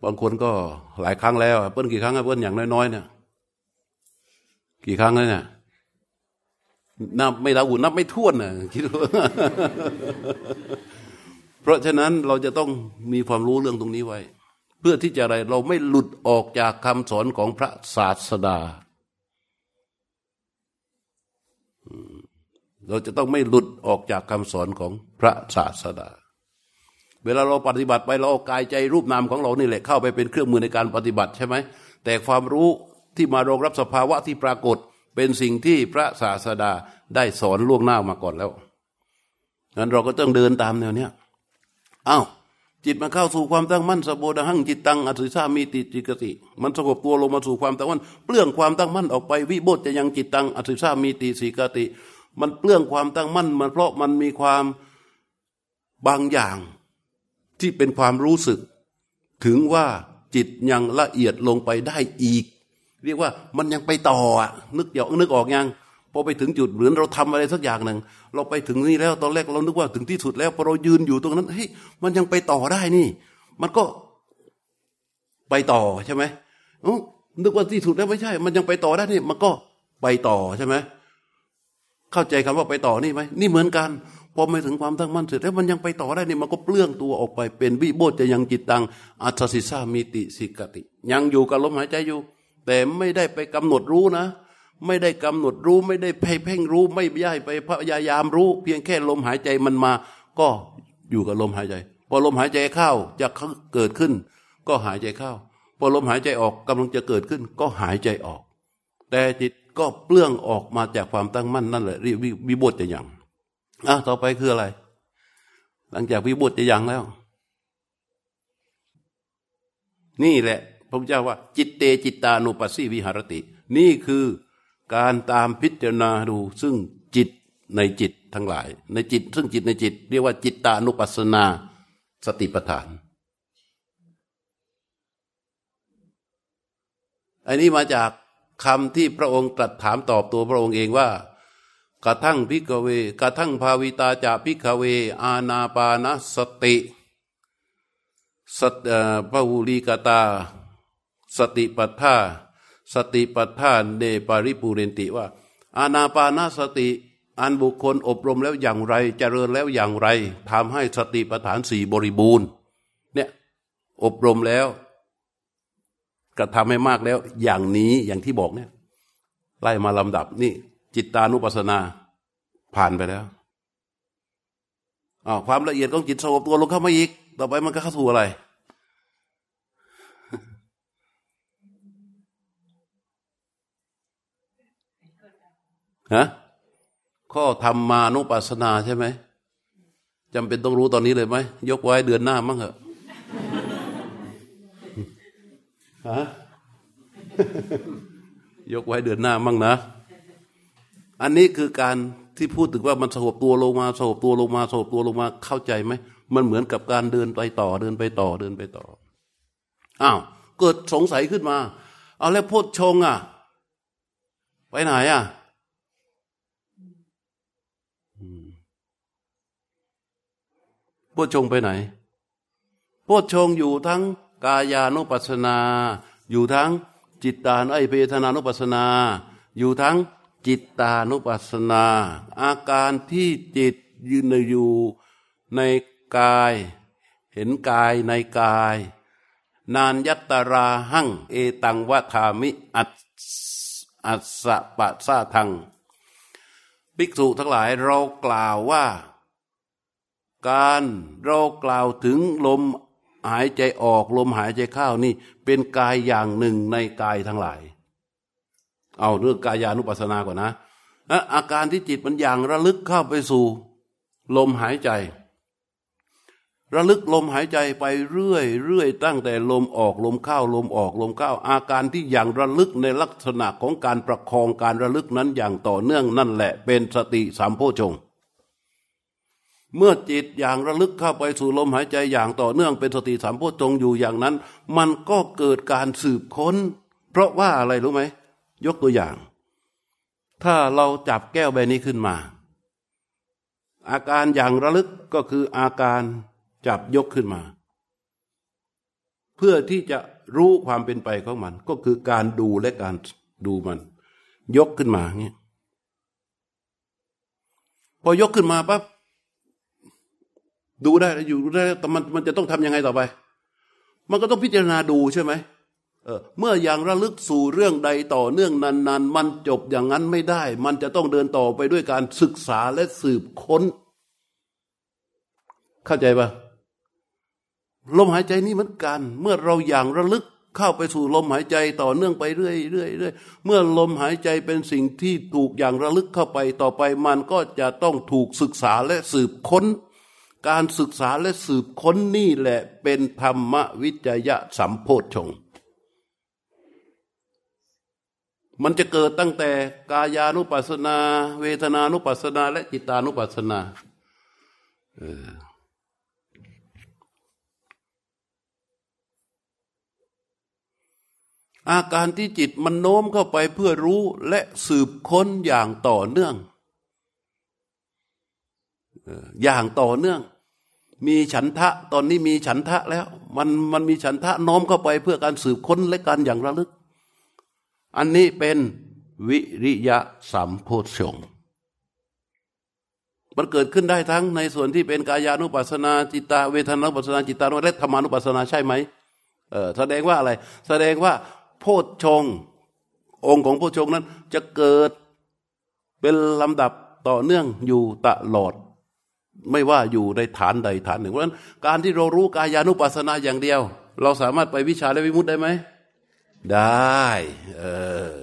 บางคนก็หลายครั้งแล้วเปิ้ลกี่ครั้งเปิ้ลอย่างน้อยๆเนี่ยกี่ครั้งแล้วเนี่ยนับไม่ละอุ่นนับไม่ท้วนนะคิดว่าเพราะฉะนั้นเราจะต้องมีความรู้เรื่องตรงนี้ไว้ เพื่อที่จะอะไรเราไม่หลุดออกจากคำสอนของพระศาสดา เราจะต้องไม่หลุดออกจากคำสอนของพระศาสดา เวลาเราปฏิบัติไปเราเอากายใจรูปนามของเรานี่แหละเข้าไปเป็นเครื่องมือในการปฏิบัติใช่ไหมแต่ความรู้ที่มารองรับสภาวะที่ปรากฏเป็นสิ่งที่พระศาสดาได้สอนล่วงหน้ามาก่อนแล้วนั้นเราก็ต้องเดินตามแนวเนี้ยอ้าว จิตมันเข้าสู่ความตั้งมั่นสโบดหังจิตตังอัติสามีติจิกติมันสงบตัวลงมาสู่ความตั้งมั่น เปลื้องความตั้งมั่นออกไปวิโบจะยังจิตตังอัติสามีติสีกติ มันเปลื้องความตั้งมั่น มันเพราะมันมีความบางอย่างที่เป็นความรู้สึก ถึงว่าจิตยังละเอียดลงไปได้อีก เรียกว่ามันยังไปต่อนึกอยากนึกออกยัง พอไปถึงจุดเหมือนเราทำอะไรสักอย่างหนึ่งเราไปถึงนี่แล้วตอนแรกเรานึกว่าถึงที่สุดแล้วพอเรายืนอยู่ตรงนั้นเฮ้ยมันยังไปต่อได้นี่ มันก็ไปต่อใช่ไหมนึกว่าที่สุดแล้วไม่ใช่ มันยังไปต่อได้นี่มันก็ไปต่อใช่ไหมเข้าใจคำว่าไปต่อนี่ไหมนี่เหมือนกันพอไม่ถึงความตั้งมั่นเสร็จแล้วมันยังไปต่อได้นี่มันก็เปลื้องตัวออกไปเป็นวิโบจะยังจิตตังอัตสิสามิติสิกติ ยังอยู่กับลมหายใจอยู่ แต่ไม่ได้ไปกำหนดรู้นะ ไม่ได้กำหนดรู้ไม่ได้เพ่งรู้ ไม่ย้ายไปพยายามรู้ เพียงแค่ลมหายใจมันมา ก็อยู่กับลมหายใจ พอลมหายใจเข้าจะเกิดขึ้น ก็หายใจเข้า พอลมหายใจออกกำลังจะเกิดขึ้น ก็หายใจออก แต่จิตก็เปลื้องออกมาจากความตั้งมั่นนั่นแหละวิบทจะยังอะต่อไปคืออะไร หลังจากวิบทจะยังแล้ว นี่แหละพระพุทธเจ้าว่า จิตเตจิตตานุปัสสีวิหารติ นี่คือ การตามพิจารณาดูซึ่งจิตในจิตทั้งหลาย ในจิต ซึ่งจิตในจิต เรียกว่าจิตตานุปัสสนาสติปัฏฐาน อันนี้มาจากคำที่พระองค์ตรัสถามตอบตัวพระองค์เองว่ากระทั่งพิกเวกระทั่งภาวิตาจะพิกเว อาณาปานสติสัตพระวุลีกตา สติปัฏฐา สติปัฏฐานเดปาริปูเรนติว่า อาณาปานสติอันบุคคลอบรมแล้วอย่างไรเจริญแล้วอย่างไรทำให้สติปัฏฐานสี่บริบูรณ์เนี่ยอบรมแล้วกระทำให้มากแล้วอย่างนี้อย่างที่บอกเนี่ยไล่มาลำดับนี่ จิตตานุปัสสนาผ่านไปแล้วอ๋อความละเอียดของจิตสงบตัวลงเข้ามาอีก ต่อไปมันก็เข้าสู่อะไร ฮะข้อธรรมานุปัสสนาใช่ไหมจำเป็นต้องรู้ตอนนี้เลยไหมยกไว้เดือนหน้ามั้งเหรอฮะยกไว้เดือนหน้ามั่งนะ อันนี้คือการที่พูดถึงว่ามันสงบตัวลงมาสงบตัวลงมาสงบตัวลงมาเข้าใจไหมมันเหมือนกับการเดินไปต่อเดินไปต่อเดินไปต่ออ้าวเกิดสงสัยขึ้นมา เอาแล้วพูดชงอะ ไปไหนอะ พูดชงไปไหนพูดชงอยู่ทั้งกายานุปัสนา อยู่ทั้งจิตตานุไอเพทนานุปัสนา อยู่ทั้งจิตตานุปัสนา อาการที่จิตยืนอยู่ในกาย เห็นกายในกาย นานยัตตาราหังเอตังวะธามิอัตอัสสะปะซาทัง ภิกษุทั้งหลายเรากล่าวว่า การเรากล่าวถึงลมหายใจออกลมหายใจเข้านี่ เป็นกายอย่างหนึ่งในกายทั้งหลาย เอาเรื่องกายานุปัสสนาก่อนนะอาการที่จิตมันอย่างระลึกเข้าไปสู่ ลมหายใจ ระลึกลมหายใจไปเรื่อยเรื่อยตั้งแต่ลมออกลมเข้าลมออกลมเข้า อาการที่อย่างระลึกในลักษณะของการประคองการระลึกนั้นอย่างต่อเนื่องนั่นแหละ เป็นสติสามโพชง เมื่อจิตอย่างระลึกเข้าไปสู่ลมหายใจอย่างต่อเนื่องเป็นสติสามโพชงอยู่อย่างนั้น มันก็เกิดการสืบค้น เพราะว่าอะไรรู้ไหม ยกตัวอย่าง ถ้าเราจับแก้วใบนี้ขึ้นมา อาการอย่างระลึกก็คืออาการจับยกขึ้นมา เพื่อที่จะรู้ความเป็นไปของมัน ก็คือการดูและการดูมัน ยกขึ้นมาเงี้ยพอยกขึ้นมาปั๊บ ดูได้อยู่ได้แต่มันมันจะต้องทํำยังไงต่อไป มันก็ต้องพิจารณาดูใช่ไหมเออเมื่ออย่างระลึกสู่เรื่องใดต่อเนื่องนานๆ มันจบอย่างนั้นไม่ได้ มันจะต้องเดินต่อไปด้วยการศึกษาและสืบค้น เข้าใจปะลมหายใจนี่เหมือนกัน เมื่อเราอย่างระลึกเข้าไปสู่ลมหายใจต่อเนื่องไปเรื่อยเรื่อยเรื่อยเมื่อลมหายใจเป็นสิ่งที่ถูกอย่างระลึกเข้าไปต่อไป มันก็จะต้องถูกศึกษาและสืบค้น การศึกษาและสืบค้นนี่แหละเป็นธรรมวิจยะสัมโพชง มันจะเกิดตั้งแต่กายานุปัสนา เวทนานุปัสนา และจิตานุปัสนาอาการที่จิตมันโน้มเข้าไปเพื่อรู้และสืบค้นอย่างต่อเนื่อง อย่างต่อเนื่อง มีฉันทะตอนนี้มีฉันทะแล้ว มันมันมีฉันทะน้อมเข้าไปเพื่อการสืบค้นและการอย่างระลึก อันนี้เป็นวิริยะสัมโพชงมันเกิดขึ้นได้ทั้งในส่วนที่เป็นกายานุปัสสนาจิตาเวทนานุปัสสนาจิตานุและธรรมานุปัสสนาใช่ไหมเออแสดงว่าอะไร แสดงว่า โพชงองค์ของโพชงนั้นจะเกิดเป็นลำดับต่อเนื่องอยู่ตลอด ไม่ว่าอยู่ในฐานใดฐานหนึ่งเพราะฉะนั้นการที่เรารู้กายานุปัสสนาอย่างเดียว เราสามารถไปวิชาและวิมุตได้ไหมได้เออ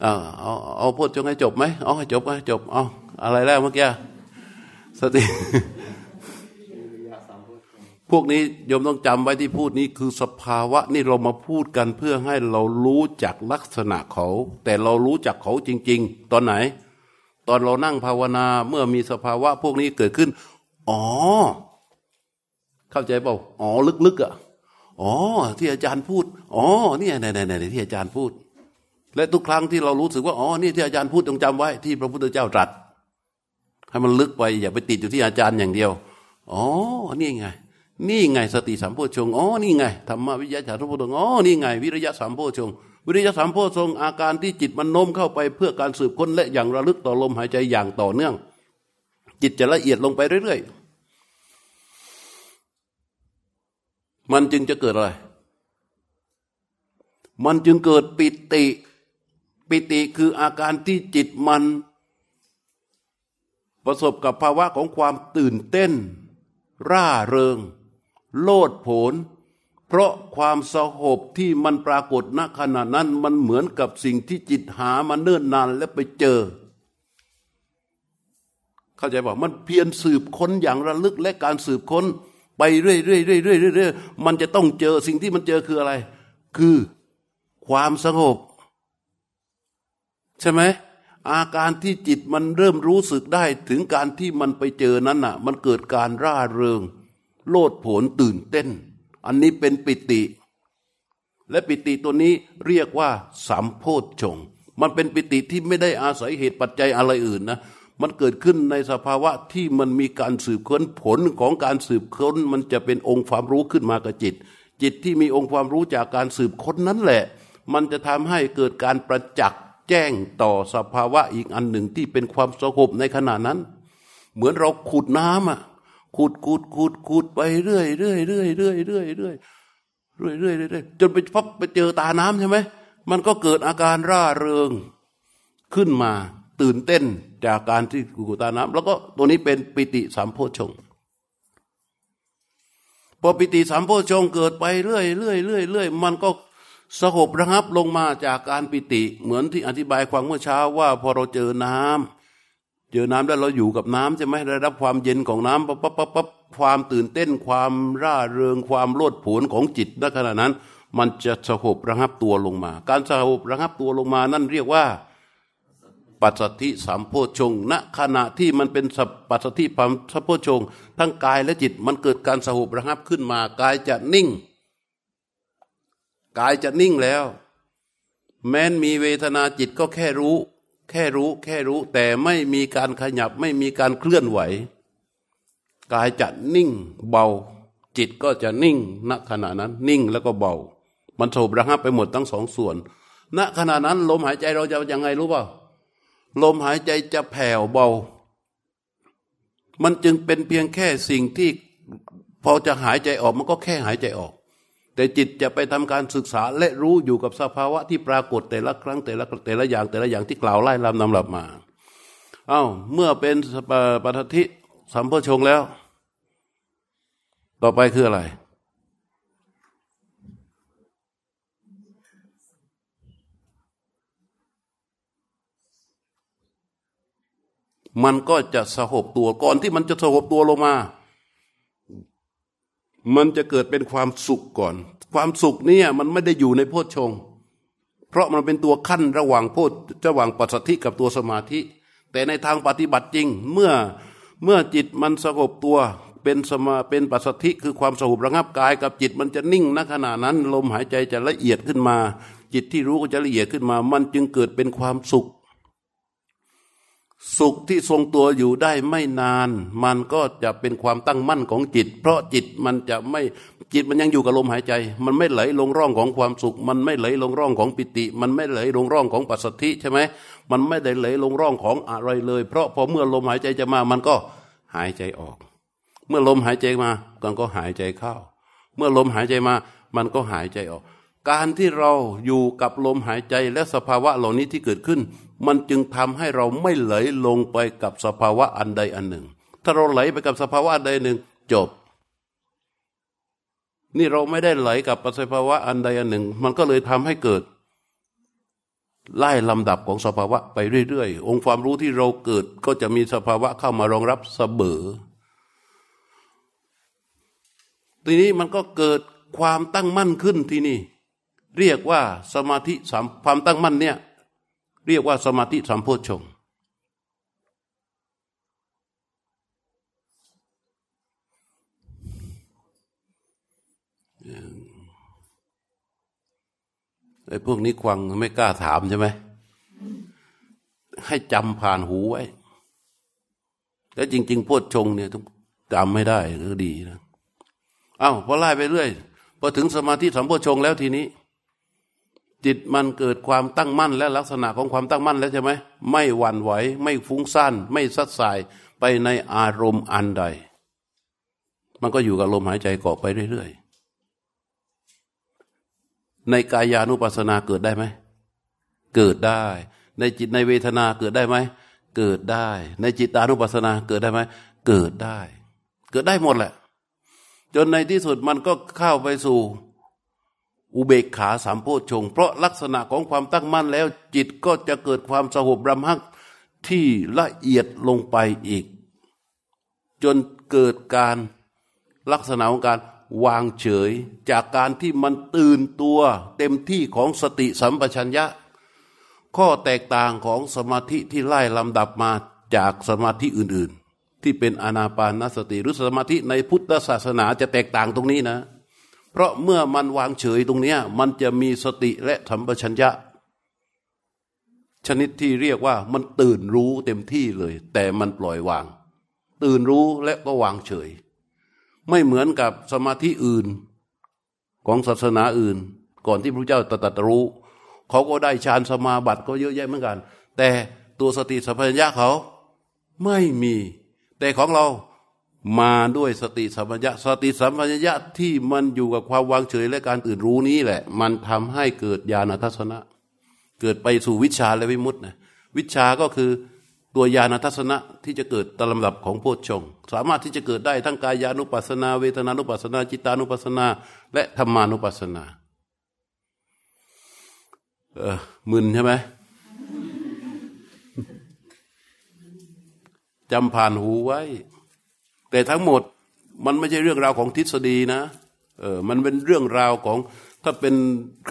เอาเอาเอาพูดจงให้จบไหมเอาให้จบให้จบเอาอะไรแล้วเมื่อกี้สติพวกนี้โยมต้องจำไว้ที่พูดนี้คือสภาวะนี่เรามาพูดกันเพื่อให้เรารู้จักลักษณะเขา แต่เรารู้จักเขาจริง ๆ ตอนไหน ตอนเรานั่งภาวนาเมื่อมีสภาวะพวกนี้เกิดขึ้น อ๋อ เข้าใจเปล่า อ๋อ ลึกๆอะ อ๋อ ที่อาจารย์พูด อ๋อ เนี่ยไหนๆที่อาจารย์พูด และทุกครั้งที่เรารู้สึกว่า อ๋อ นี่ที่อาจารย์พูดต้องจำไว้ ที่พระพุทธเจ้าตรัส ให้มันลึกไป อย่าไปติดอยู่ที่อาจารย์อย่างเดียว อ๋อ นี่ไง นี่ไงสติสัมโพชง อ๋อ นี่ไง ธรรมวิยาจารย์พุทธอ๋อ นี่ไง วิริยะสัมโพชง วิริยะสัมโพชงอาการที่จิตมันโน้มเข้าไปเพื่อการสืบค้นและอย่างระลึกต่อลมหายใจอย่างต่อเนื่อง จิตจะละเอียดลงไปเรื่อยๆ มันจึงจะเกิดอะไร มันจึงเกิดปิติ ปิติคืออาการที่จิตมันประสบกับภาวะของความตื่นเต้น ร่าเริง โลดโผน เพราะความสหบที่มันปรากฏณขณะนั้นมันเหมือนกับสิ่งที่จิตหามาเนิ่นนานและไปเจอ เข้าใจบอกมันเพียรสืบค้นอย่างระลึกและการสืบค้น ไปเรื่อยๆเรื่อยๆเรื่อยๆมันจะต้องเจอสิ่งที่มันเจอคืออะไร คือความสงบ ใช่ไหมอาการที่จิตมันเริ่มรู้สึกได้ถึงการที่มันไปเจอนั้นน่ะ มันเกิดการร่าเริง โลดโผนตื่นเต้น อันนี้เป็นปิติ และปิติตัวนี้เรียกว่าสัมโพธชงมันเป็นปิติที่ไม่ได้อาศัยเหตุปัจจัยอะไรอื่นนะมันเกิดขึ้นในสภาวะที่มันมีการสืบค้นผลของการสืบค้น มันจะเป็นองค์ความรู้ขึ้นมากับจิต จิตที่มีองค์ความรู้จากการสืบค้นนั้นแหละ มันจะทำให้เกิดการประจักษ์แจ้งต่อสภาวะอีกอันหนึ่งที่เป็นความสงบในขณะนั้น เหมือนเราขุดน้ำอะ ขุดขุดขุดขุดไปเรื่อยเรื่อยเรื่อยเรื่อยเรื่อยเรื่อยเรื่อยเรื่อยเรื่อยจนไปพบไปเจอตาน้ำใช่ไหมมันก็เกิดอาการร่าเริงขึ้นมาตื่นเต้นจากการที่กูตาน้ำแล้วก็ตัวนี้เป็นปิติสามโพชงพอปิติสามโพชงเกิดไปเรื่อยเรื่อยเรื่อยเรื่อยมันก็สงบระงับลงมาจากการปิติ เหมือนที่อธิบายความเมื่อเช้าว่าพอเราเจอน้ำ เจอน้ำแล้วเราอยู่กับน้ำใช่ไหมได้รับความเย็นของน้ำปั๊บปั๊บปั๊บปั๊บความตื่นเต้นความร่าเริงความโลดโผนของจิตณขณะนั้น มันจะสงบระงับตัวลงมา การสงบระงับตัวลงมานั่นเรียกว่าปัจสติสามโพชงณขณะที่มันเป็นปัจสติปัสโพชงทั้งกายและจิตมันเกิดการสงบระงับขึ้นมากายจะนิ่ง กายจะนิ่งแล้ว แม้นมีเวทนาจิตก็แค่รู้ แค่รู้แค่รู้แต่ไม่มีการขยับไม่มีการเคลื่อนไหว กายจะนิ่งเบา จิตก็จะนิ่งณขณะนั้น นิ่งแล้วก็เบา มันโฉบระหับไปหมดทั้งสองส่วน ณขณะนั้น ลมหายใจเราจะยังไงรู้เปล่าลมหายใจจะแผ่วเบา มันจึงเป็นเพียงแค่สิ่งที่พอจะหายใจออกมันก็แค่หายใจออก แต่จิตจะไปทำการศึกษาและรู้อยู่กับสภาวะที่ปรากฏแต่ละครั้งแต่ละแต่ละอย่างแต่ละอย่างที่กล่าวไล่ลำนำหลับมาเอา้าเมื่อเป็นปฏิทิสัมโพชงแล้ว ต่อไปคืออะไร มันก็จะสหบตัวก่อนที่มันจะสหบตัวลงมา มันจะเกิดเป็นความสุขก่อน ความสุขเนี่ยมันไม่ได้อยู่ในโพชฌงเพราะมันเป็นตัวขั้นระหว่างโพชระหว่างปัสสธิกับตัวสมาธิ แต่ในทางปฏิบัติจริง เมื่อเมื่อจิตมันสงบตัวเป็นสมาเป็นปัสสธิคือความสงบระงับกายกับจิตมันจะนิ่งณขณะนั้น ลมหายใจจะละเอียดขึ้นมา จิตที่รู้ก็จะละเอียดขึ้นมา มันจึงเกิดเป็นความสุข สุขที่ทรงตัวอยู่ได้ไม่นาน มันก็จะเป็นความตั้งมั่นของจิต เพราะจิตมันจะไม่จิตมันยังอยู่กับลมหายใจ มันไม่ไหลลงร่องของความสุข มันไม่ไหลลงร่องของปิติ มันไม่ไหลลงร่องของปัสสธิใช่ไหมมันไม่ได้ไหลลงร่องของอะไรเลย เพราะพอเมื่อลมหายใจจะมามันก็หายใจออก เมื่อลมหายใจมามันก็หายใจเข้า เมื่อลมหายใจมามันก็หายใจออก การที่เราอยู่กับลมหายใจและสภาวะเหล่านี้ที่เกิดขึ้น มันจึงทำให้เราไม่ไหลลงไปกับสภาวะอันใดอันหนึ่ง ถ้าเราไหลไปกับสภาวะอันใดหนึ่ง จบ นี่เราไม่ได้ไหลกับสภาวะอันใดอันหนึ่ง มันก็เลยทำให้เกิด ไล่ลำดับของสภาวะไปเรื่อยๆ องค์ความรู้ที่เราเกิดก็จะมีสภาวะเข้ามารองรับเสมอทีนี้มันก็เกิดความตั้งมั่นขึ้นที่นี่ เรียกว่าสมาธิสามความตั้งมั่นเนี่ย เรียกว่าสมาธิสามโพชงไอ้พวกนี้ควังไม่กล้าถามใช่ไหม ให้จำผ่านหูไว้ แล้วจริง ๆพวดชงเนี่ยต้องจำไม่ได้ก็ดีนะ เอา้าพอไล่ไปเรื่อยพอถึงสมาธิสัมโพชงแล้วทีนี้ จิตมันเกิดความตั้งมั่นและลักษณะของความตั้งมั่นแล้วใช่ไหมไม่หวั่นไหว ไม่ฟุ้งซ่านไม่สัดสายไปในอารมณ์อันใด มันก็อยู่กับลมหายใจเกาะไปเรื่อยๆในกายานุปัสสนาเกิดได้ไหมเกิดได้ ในจิตในเวทนาเกิดได้ไหมเกิดได้ ในจิตานุปัสสนาเกิดได้ไหมเกิดได้ เกิดได้หมดแหละ จนในที่สุดมันก็เข้าไปสู่ อุเบกขาสามโพชง เพราะลักษณะของความตั้งมั่นแล้ว จิตก็จะเกิดความสงบรำหักที่ละเอียดลงไปอีก จนเกิดการลักษณะของการวางเฉย จากการที่มันตื่นตัวเต็มที่ของสติสัมปชัญญะ ข้อแตกต่างของสมาธิที่ไล่ลำดับมาจากสมาธิอื่น ๆ ที่เป็นอนาปานสติหรือสมาธิในพุทธศาสนาจะแตกต่างตรงนี้นะ เพราะเมื่อมันวางเฉยตรงนี้มันจะมีสติและสัมปชัญญะ ชนิดที่เรียกว่ามันตื่นรู้เต็มที่เลย แต่มันปล่อยวาง ตื่นรู้และก็วางเฉย ไม่เหมือนกับสมาธิอื่นของศาสนาอื่น ก่อนที่พระเจ้าตรัสรู้เขาก็ได้ฌานสมาบัติก็เยอะแยะเหมือนกัน แต่ตัวสติสัมปชัญญะเขาไม่มี แต่ของเรา มาด้วยสติสัมปชัญญะสติสัมปชัญญะที่มันอยู่กับความวางเฉยและการตื่นรู้นี้แหละ มันทำให้เกิดญาณทัศนะ เกิดไปสู่วิชาและวิมุตตินะวิชาก็คือตัวญาณทัศนะที่จะเกิดตามลำดับของโพชฌงสามารถที่จะเกิดได้ทั้งกายานุปัสนา เวทนานุปัสนา จิตานุปัสนา และธรรมานุปัสนา เออมึนใช่ไหมจำผ่านหูไว้ แต่ทั้งหมดมันไม่ใช่เรื่องราวของทฤษฎีนะเออมันเป็นเรื่องราวของถ้าเป็น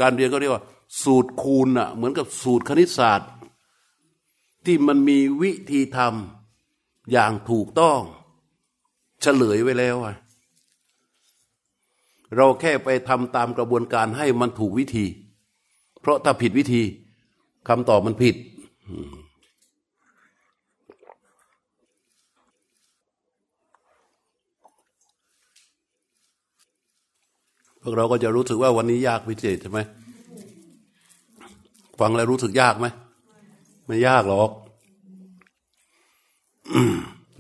การเรียนก็เรียกว่า สูตรคูณอะเหมือนกับสูตรคณิตศาสตร์ ที่มันมีวิธีทำอย่างถูกต้องเฉลยไว้แล้วอะเราแค่ไปทำตามกระบวนการให้มันถูกวิธี เพราะถ้าผิดวิธีคำตอบมันผิด วกเราก็จะรู้สึกว่าวันนี้ยากพิเศษใช่ไหมฟังแล้วรู้สึกยากไหมไม่ยากหรอก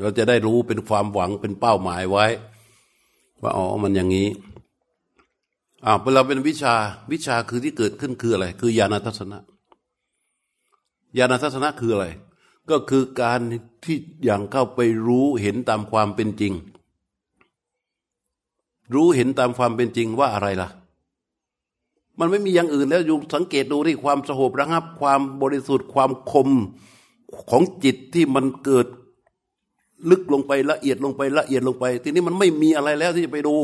เราจะได้รู้เป็นความหวังเป็นเป้าหมายไว้ ว่าอ๋อมันอย่างนี้อ่าเราเป็นวิชาวิชาคือที่เกิดขึ้นคืออะไร คือญาณทัศนะญาณทัศนะคืออะไร ก็คือการที่อย่างเข้าไปรู้เห็นตามความเป็นจริง รู้เห็นตามความเป็นจริงว่าอะไรล่ะ มันไม่มีอย่างอื่นแล้วอยู่สังเกตดูที่ความสงบระงับ ความบริสุทธิ์ความคมของจิตที่มันเกิดลึกลงไปละเอียดลงไปละเอียดลงไป ทีนี้มันไม่มีอะไรแล้วที่จะไปดู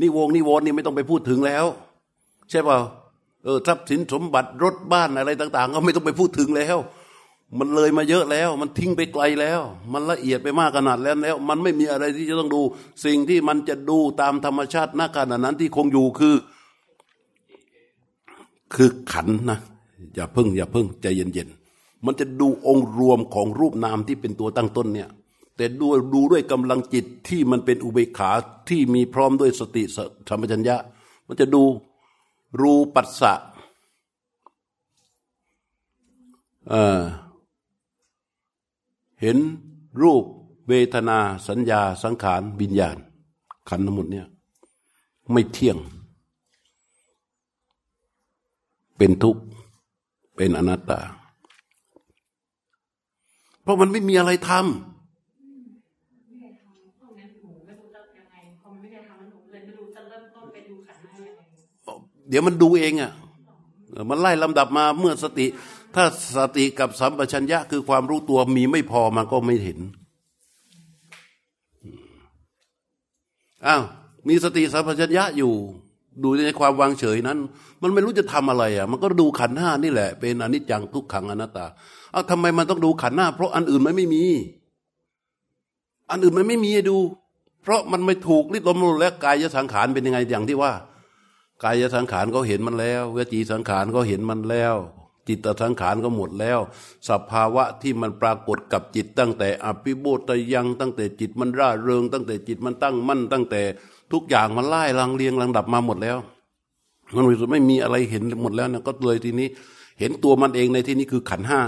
นี่วงนี่วนนี่ไม่ต้องไปพูดถึงแล้ว ใช่เปล่าเออทรัพย์สินสมบัติรถบ้านอะไรต่าง ๆ ก็ไม่ต้องไปพูดถึงแล้ว มันเลยมาเยอะแล้ว มันทิ้งไปไกลแล้ว มันละเอียดไปมากขนาดแล้วแล้ว มันไม่มีอะไรที่จะต้องดู สิ่งที่มันจะดูตามธรรมชาติณขณะนั้นที่คงอยู่คือ คือขันนะอย่าพึ่ง อย่าพึ่งใจเย็นๆมันจะดูองค์รวมของรูปนามที่เป็นตัวตั้งต้นเนี่ย แต่ดูดูด้วยกำลังจิตที่มันเป็นอุเบกขาที่มีพร้อมด้วยสติธรรมจัญญะ มันจะดูรูปัสสะ เห็นรูปเวทนาสัญญาสังขารวิญญาณ ขันทั้งหมดเนี่ยไม่เที่ยง เป็นทุกข์ เป็นอนัตตา เพราะมันไม่มีอะไรทำเดี๋ยวมันดูเองอะมันไล่ลำดับมาเมื่อสติ ถ้าสติกับสัมปชัญญะคือความรู้ตัวมีไม่พอมันก็ไม่เห็นอ้าวมีสติสัมปชัญญะอยู่ ดูในความวางเฉยนั้น มันไม่รู้จะทำอะไรอะ มันก็ดูขันห้านี่แหละ เป็นอนิจจังทุกขังอนัตตาเอาวทำไมมันต้องดูขันห้า เพราะอันอื่นมันไม่มี อันอื่นมันไม่มีดู เพราะมันไม่ถูกลิดลมและกายสังขารเป็นยังไงอย่างที่ว่ากายสังขารก็เห็นมันแล้วเวจีสังขารก็เห็นมันแล้ว จิตสังขารก็หมดแล้ว สภาวะที่มันปรากฏกับจิตตั้งแต่อภิโบตยังตั้งแต่จิตมันร่าเริง ตั้งแต่จิตมันตั้งมั่นตั้งแต่ทุกอย่างมันไล่ลังเลียงลังดับมาหมดแล้ว มันไม่มีอะไรเห็นหมดแล้วนะก็เลยทีนี้ เห็นตัวมันเองในที่นี้คือขันห้า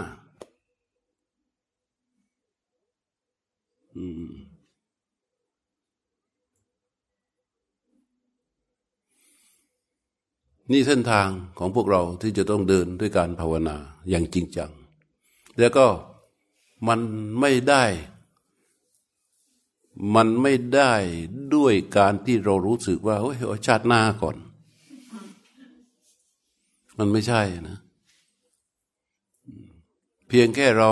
นี่เส้นทางของพวกเราที่จะต้องเดินด้วยการภาวนาอย่างจริงจัง แล้วก็มันไม่ได้ มันไม่ได้ด้วยการที่เรารู้สึกว่าโอ้ยชาติหน้าก่อน มันไม่ใช่นะ เพียงแค่เรา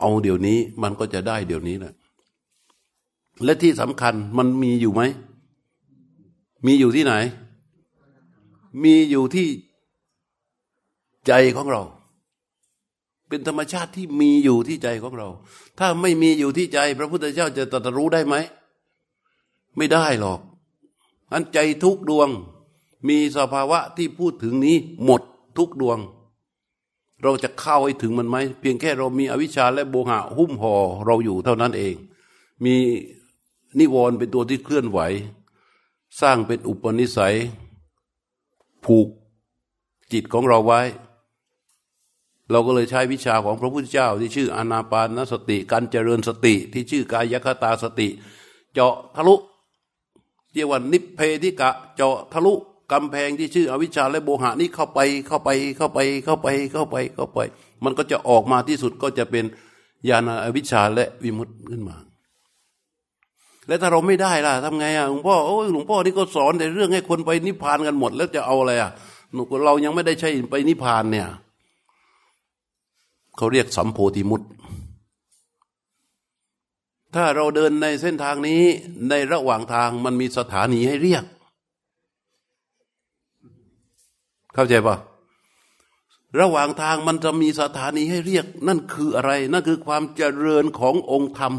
เอาเดี๋ยวนี้มันก็จะได้เดี๋ยวนี้แหละและที่สำคัญมันมีอยู่ไหม มีอยู่ที่ไหน มีอยู่ที่ใจของเรา เป็นธรรมชาติที่มีอยู่ที่ใจของเรา ถ้าไม่มีอยู่ที่ใจ พระพุทธเจ้าจะตรัสรู้ได้ไหม ไม่ได้หรอกอันใจทุกดวง มีสภาวะที่พูดถึงนี้หมดทุกดวง เราจะเข้าให้ถึงมันไหม เพียงแค่เรามีอวิชชาและโบหะหุ้มห่อเราอยู่เท่านั้นเอง มีนิวรณ์เป็นตัวที่เคลื่อนไหว สร้างเป็นอุปนิสัย ผูกจิตของเราไว้ เราก็เลยใช้วิชาของพระพุทธเจ้า ที่ชื่ออนาปานสติ การเจริญสติที่ชื่อกายคตาสติ เจาะทะลุเรียกว่านิพเพธิกะ เจาะทะลุกำแพงที่ชื่ออวิชชาและโบหะนี้เข้าไปเข้าไปเข้าไปเข้าไปเข้าไปเข้าไป มันก็จะออกมาที่สุดก็จะเป็นญาณอวิชชาและวิมุตติขึ้นมา แล้วถ้าเราไม่ได้ล่ะทำไงอะหลวงพ่อโอ้ยหลวงพ่อนี่ก็สอนแต่เรื่องให้คนไปนิพพานกันหมด แล้วจะเอาอะไรอะหนูเรายังไม่ได้ใช่ไปนิพพานเนี่ยเขาเรียกสัมโพธิมุตถ้าเราเดินในเส้นทางนี้ในระหว่างทางมันมีสถานีให้เรียก เข้าใจปะระหว่างทางมันจะมีสถานีให้เรียก นั่นคืออะไร นั่นคือความเจริญขององค์ธรรม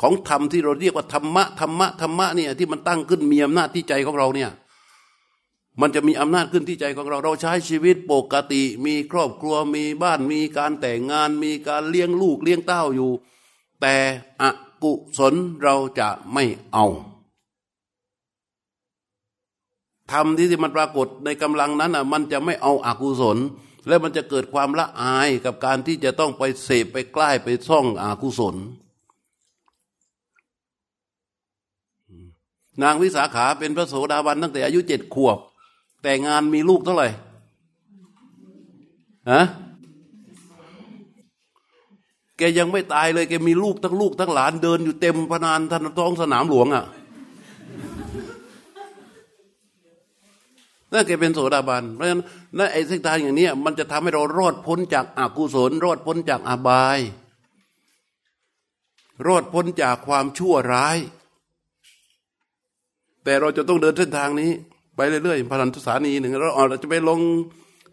ของธรรมที่เราเรียกว่าธรรมะธรรมะธรรมะเนี่ยที่มันตั้งขึ้นมีอำนาจที่ใจของเราเนี่ยมันจะมีอำนาจขึ้นที่ใจของเราเราใช้ชีวิตปกติ มีครอบครัวมีบ้านมีการแต่งงาน มีการเลี้ยงลูกเลี้ยงเต้าอยู่ แต่อกุศลเราจะไม่เอาทำที่มันปรากฏในกำลังนั้นอะมันจะไม่เอาอากุศล และมันจะเกิดความละอายกับการที่จะต้องไปเสพไปใกล้ไปซ่องอากุศล นางวิสาขาเป็นพระโสดาบันตั้งแต่อายุเจ็ดขวบ แต่งานมีลูกเท่าไหร่ฮะแกยังไม่ตายเลยแกมีลูกทั้งลูกทั้งหลานเดินอยู่เต็มพนานทันท้องสนามหลวงอะ่ะนั่นแกเป็นโสดาบันเพราะฉะนั้นนั่นไอ้เส้นทางอย่างนี้มันจะทำให้เรารอดพ้นจากอากุศล รอดพ้นจากอาบาย รอดพ้นจากความชั่วร้าย แต่เราจะต้องเดินเส้นทางนี้ ไปเรื่อยๆพันทุสานีหนึ่งเราอาจจะไปลง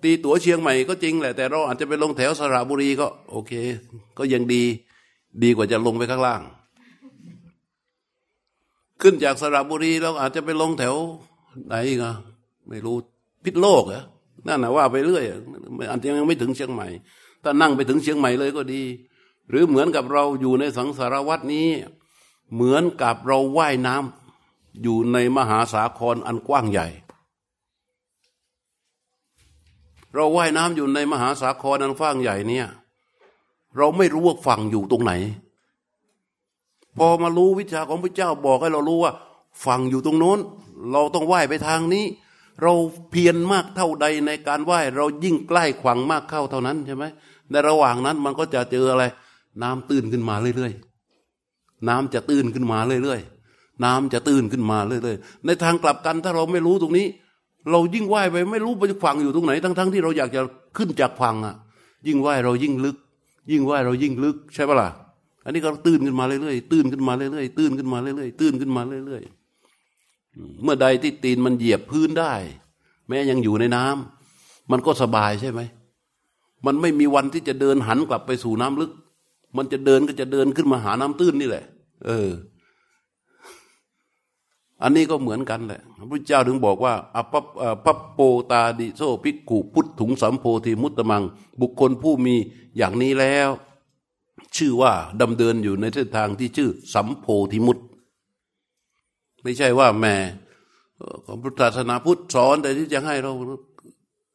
ตีตั๋วเชียงใหม่ก็จริงแหละแต่เราอาจจะไปลงแถวสระบุรีก็ โอเค ก็ยังดี ดีกว่าจะลงไปข้างล่าง ขึ้นจากสระบุรีเราอาจจะไปลงแถวไหนก็ไม่รู้พิษโลกอะนั่นนะว่าไปเรื่อยอาจจะยังไม่ถึงเชียงใหม่ ถ้านั่งไปถึงเชียงใหม่เลยก็ดี หรือเหมือนกับเราอยู่ในสังสารวัตนี้ เหมือนกับเราว่ายน้ำ อยู่ในมหาสาครอันกว้างใหญ่ เราว่ายน้ำอยู่ในมหาสาครอันกว้างใหญ่เนี่ย เราไม่รู้ว่าฝั่งอยู่ตรงไหน พอมารู้วิชาของพระเจ้าบอกให้เรารู้ว่า ฝั่งอยู่ตรงโน้น เราต้องว่ายไปทางนี้ เราเพียรมากเท่าใดในการว่ายเรายิ่งใกล้ขวางมากเข้าเท่านั้นใช่ไหมในระหว่างนั้นมันก็จะเจออะไร น้ำตื้นขึ้นมาเรื่อยๆน้ำจะตื้นขึ้นมาเรื่อยๆ น้ำจะตื้นขึ้นมาเรื่อยๆในทางกลับกันถ้าเราไม่รู้ตรงนี้ เรายิ่งว่ายไปไม่รู้ไปฝั่งอยู่ตรงไหน ทั้งๆที่เราอยากจะขึ้นจากฝั่งอะ ยิ่งว่ายเรายิ่งลึก ยิ่งว่ายเรายิ่งลึกใช่ปะล่ะอันนี้ก็ตื้นขึ้นมาเรื่อยๆตื้นขึ้นมาเรื่อยๆตื้นขึ้นมาเรื่อยๆตื้นขึ้นมาเรื่อยๆเมื่อใดที่ตีนมันเหยียบพื้นได้ แม้ยังอยู่ในน้ำมันก็สบายใช่ไหมมันไม่มีวันที่จะเดินหันกลับไปสู่น้ำลึก มันจะเดินก็จะเดินขึ้นมาหาน้ำตื้นนี่แหละ เออ อันนี้ก็เหมือนกันแหละพระพุทธเจ้าถึงบอกว่าอภพปโปตาดิโซภิกขุพุทถุงสัมโพธิมุตตมัง บุคคลผู้มีอย่างนี้แล้ว ชื่อว่าดำเดินอยู่ในเส้นทางที่ชื่อสัมโพธิมุตไม่ใช่ว่าแม่ของพุทธศาสนาพุทธสอนแต่ที่จะให้เรา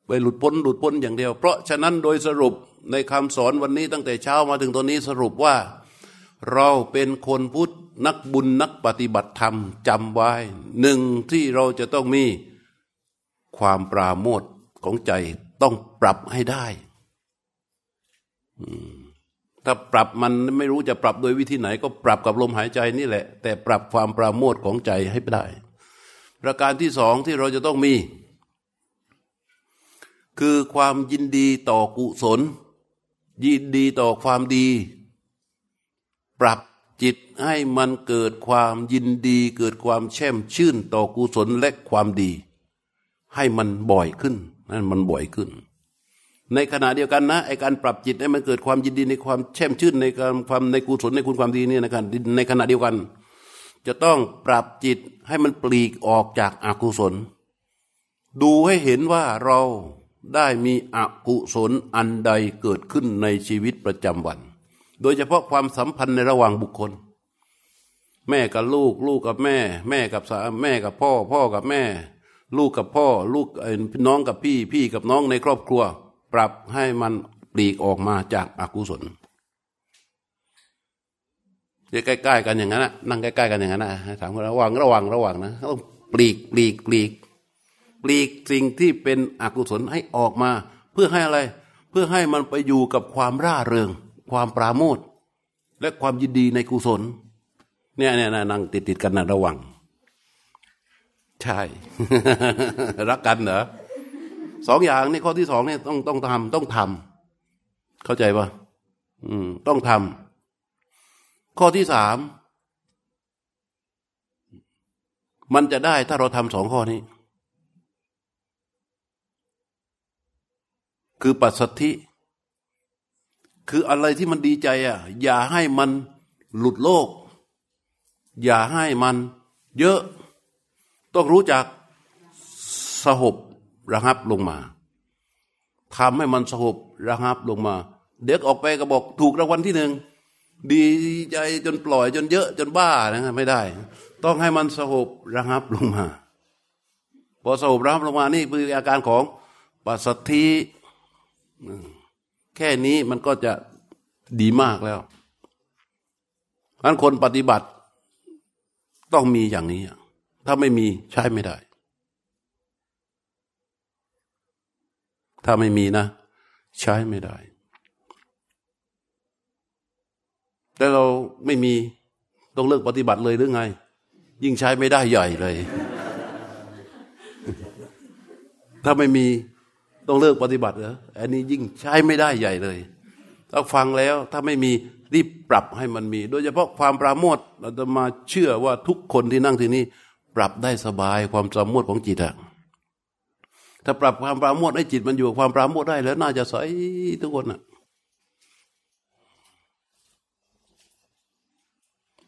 ไปหลุดพ้นหลุดพ้นอย่างเดียว เพราะฉะนั้นโดยสรุปในคำสอนวันนี้ตั้งแต่เช้ามาถึงตอนนี้สรุปว่า เราเป็นคนพุทธ นักบุญนักปฏิบัติธรรมจำไว้หนึ่งที่เราจะต้องมีความปราโมทของใจต้องปรับให้ได้ ถ้าปรับมันไม่รู้จะปรับโดยวิธีไหน ก็ปรับกับลมหายใจนี่แหละ แต่ปรับความปราโมทของใจให้ได้ ประการที่สองที่เราจะต้องมี คือความยินดีต่อกุศล ยินดีต่อความดี ปรับ ให้มันเกิดความยินดี เกิดความแช่มชื่นต่อกุศลและความดี ให้มันบ่อยขึ้นนั่นมันบ่อยขึ้น ในขณะเดียวกันนะไอการปรับจิตให้มันเกิดความยินดีในความแช่มชื่นในการความในกุศลในคุณความดีเนี่ยนะครับในขณะเดียวกัน จะต้องปรับจิตให้มันปลีกออกจากอากุศล ดูให้เห็นว่าเราได้มีอกุศลอันใดเกิดขึ้นในชีวิตประจำวัน โดยเฉพาะความสัมพันธ์ในระหว่างบุคคล แม่กับลูก ลูกกับแม่ แม่กับสาแม่กับพ่อ พ่อกับแม่ ลูกกับพ่อ ลูกน้องกับพี่ พี่กับน้องในครอบครัว ปรับให้มันปลีกออกมาจากอากุศลใกล้ๆกันอย่างนั้นนะนั่งใกล้ๆกันอย่างนั้นนะถามระวังระวังระวังนะต้องปลีกปลีกปลีกปลีกสิ่งที่เป็นอกุศลให้ออกมา เพื่อให้อะไร เพื่อให้มันไปอยู่กับความร่าเริง ความปราโมทและความยินดีในกุศล เนี่ยเนี่ยนั่งติดติดกันนะระวัง ใช่ รักกันเหรอสองอย่างนี่ข้อที่สองเนี่ยต้องต้องทำต้องทำเข้าใจปะอืม ต้องทำข้อที่สามมันจะได้ถ้าเราทำสองข้อนี้ คือปัสสัทธิ คืออะไรที่มันดีใจอะ อย่าให้มันหลุดโลก อย่าให้มันเยอะ ต้องรู้จักสหบระงับลงมาทำให้มันสหบระงับลงมา เด็กออกไปก็บอกถูกรางวัลที่หนึ่งดีใจจนปล่อยจนเยอะจนบ้านะไม่ได้ ต้องให้มันสหบระงับลงมา พอสหบระงับลงมานี่คืออาการของปัสสธิแค่นี้มันก็จะดีมากแล้วนั้นคนปฏิบัติ ต้องมีอย่างนี้ ถ้าไม่มีใช้ไม่ได้ ถ้าไม่มีนะ ใช้ไม่ได้ แต่เราไม่มีต้องเลิกปฏิบัติเลยหรือไง ยิ่งใช้ไม่ได้ใหญ่เลย ถ้าไม่มีต้องเลิกปฏิบัติเหรออันนี้ยิ่งใช้ไม่ได้ใหญ่เลยถ้าฟังแล้ว ถ้าไม่มี รีบปรับให้มันมี โดยเฉพาะความปราโมทเราจะมาเชื่อว่าทุกคนที่นั่งที่นี่ปรับได้สบายความปราโมทของจิตอะถ้าปรับความปราโมทให้จิตมันอยู่ความปราโมทได้แล้วน่าจะใสทุกคนอะ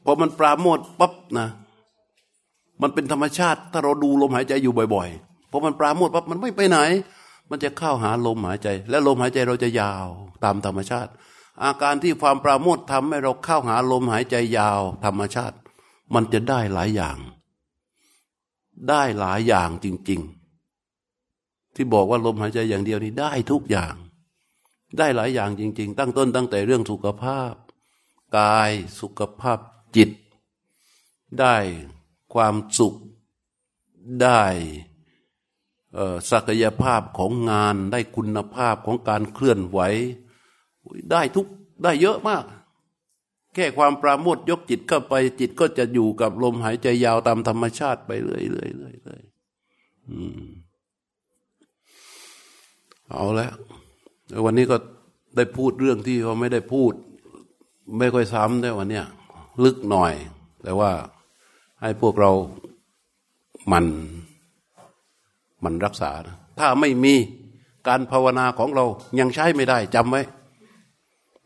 พอมันปราโมทปั๊บนะ มันเป็นธรรมชาติ ถ้าเราดูลมหายใจอยู่บ่อยๆพอมันปราโมทปั๊บมันไม่ไปไหน มันจะเข้าหาลมหายใจ และลมหายใจเราจะยาวตามธรรมชาติ อาการที่ความปราโมททำให้เราเข้าหาลมหายใจยาวธรรมชาติ มันจะได้หลายอย่าง ได้หลายอย่างจริง ๆ ที่บอกว่าลมหายใจอย่างเดียวนี้ได้ทุกอย่าง ได้หลายอย่างจริง ๆ ตั้งต้นตั้งแต่เรื่องสุขภาพ กายสุขภาพจิต ได้ความสุขได้ศักยภาพของงานได้คุณภาพของการเคลื่อนไหว ได้ทุกได้เยอะมาก แค่ความปราโมทยกจิตเข้าไป จิตก็จะอยู่กับลมหายใจยาวตามธรรมชาติไปเรื่อยๆเรื่อยๆเอาแล้ววันนี้ก็ได้พูดเรื่องที่เขาไม่ได้พูด ไม่ค่อยซ้ำได้วันเนี้ยลึกหน่อย แต่ว่าให้พวกเรามันมันรักษานะถ้าไม่มีการภาวนาของเรายังใช้ไม่ได้จำไว้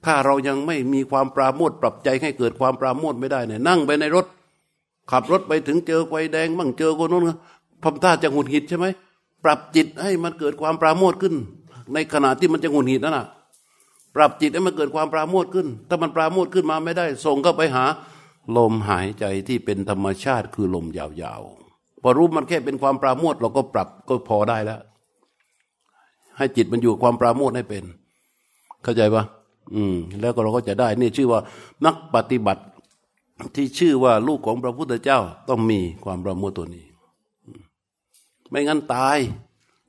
ถ้าเรายังไม่มีความปราโมทปรับใจให้เกิดความปราโมทไม่ได้เนี่ยนั่งไปในรถ ขับรถไปถึงเจอไฟแดงมั่งเจอคนนู้นพมท่าจะหงุดหงิดใช่ไหมปรับจิตให้มันเกิดความปราโมทขึ้น ในขณะที่มันจะหงุดหงิดนั่นน่ะปรับจิตให้มันเกิดความปราโมทขึ้น ถ้ามันปราโมทขึ้นมาไม่ได้ ส่งก็ไปหา ลมหายใจที่เป็นธรรมชาติคือลมยาวๆ พอรู้มันแค่เป็นความปราโมทเราก็ปรับก็พอได้แล้ว ให้จิตมันอยู่ความปราโมทให้เป็น เข้าใจปะ อืมแล้วก็เราก็จะได้นี่ชื่อว่านักปฏิบัติที่ชื่อว่าลูกของพระพุทธเจ้าต้องมีความปราโมทตัวนี้ ไม่งั้นตาย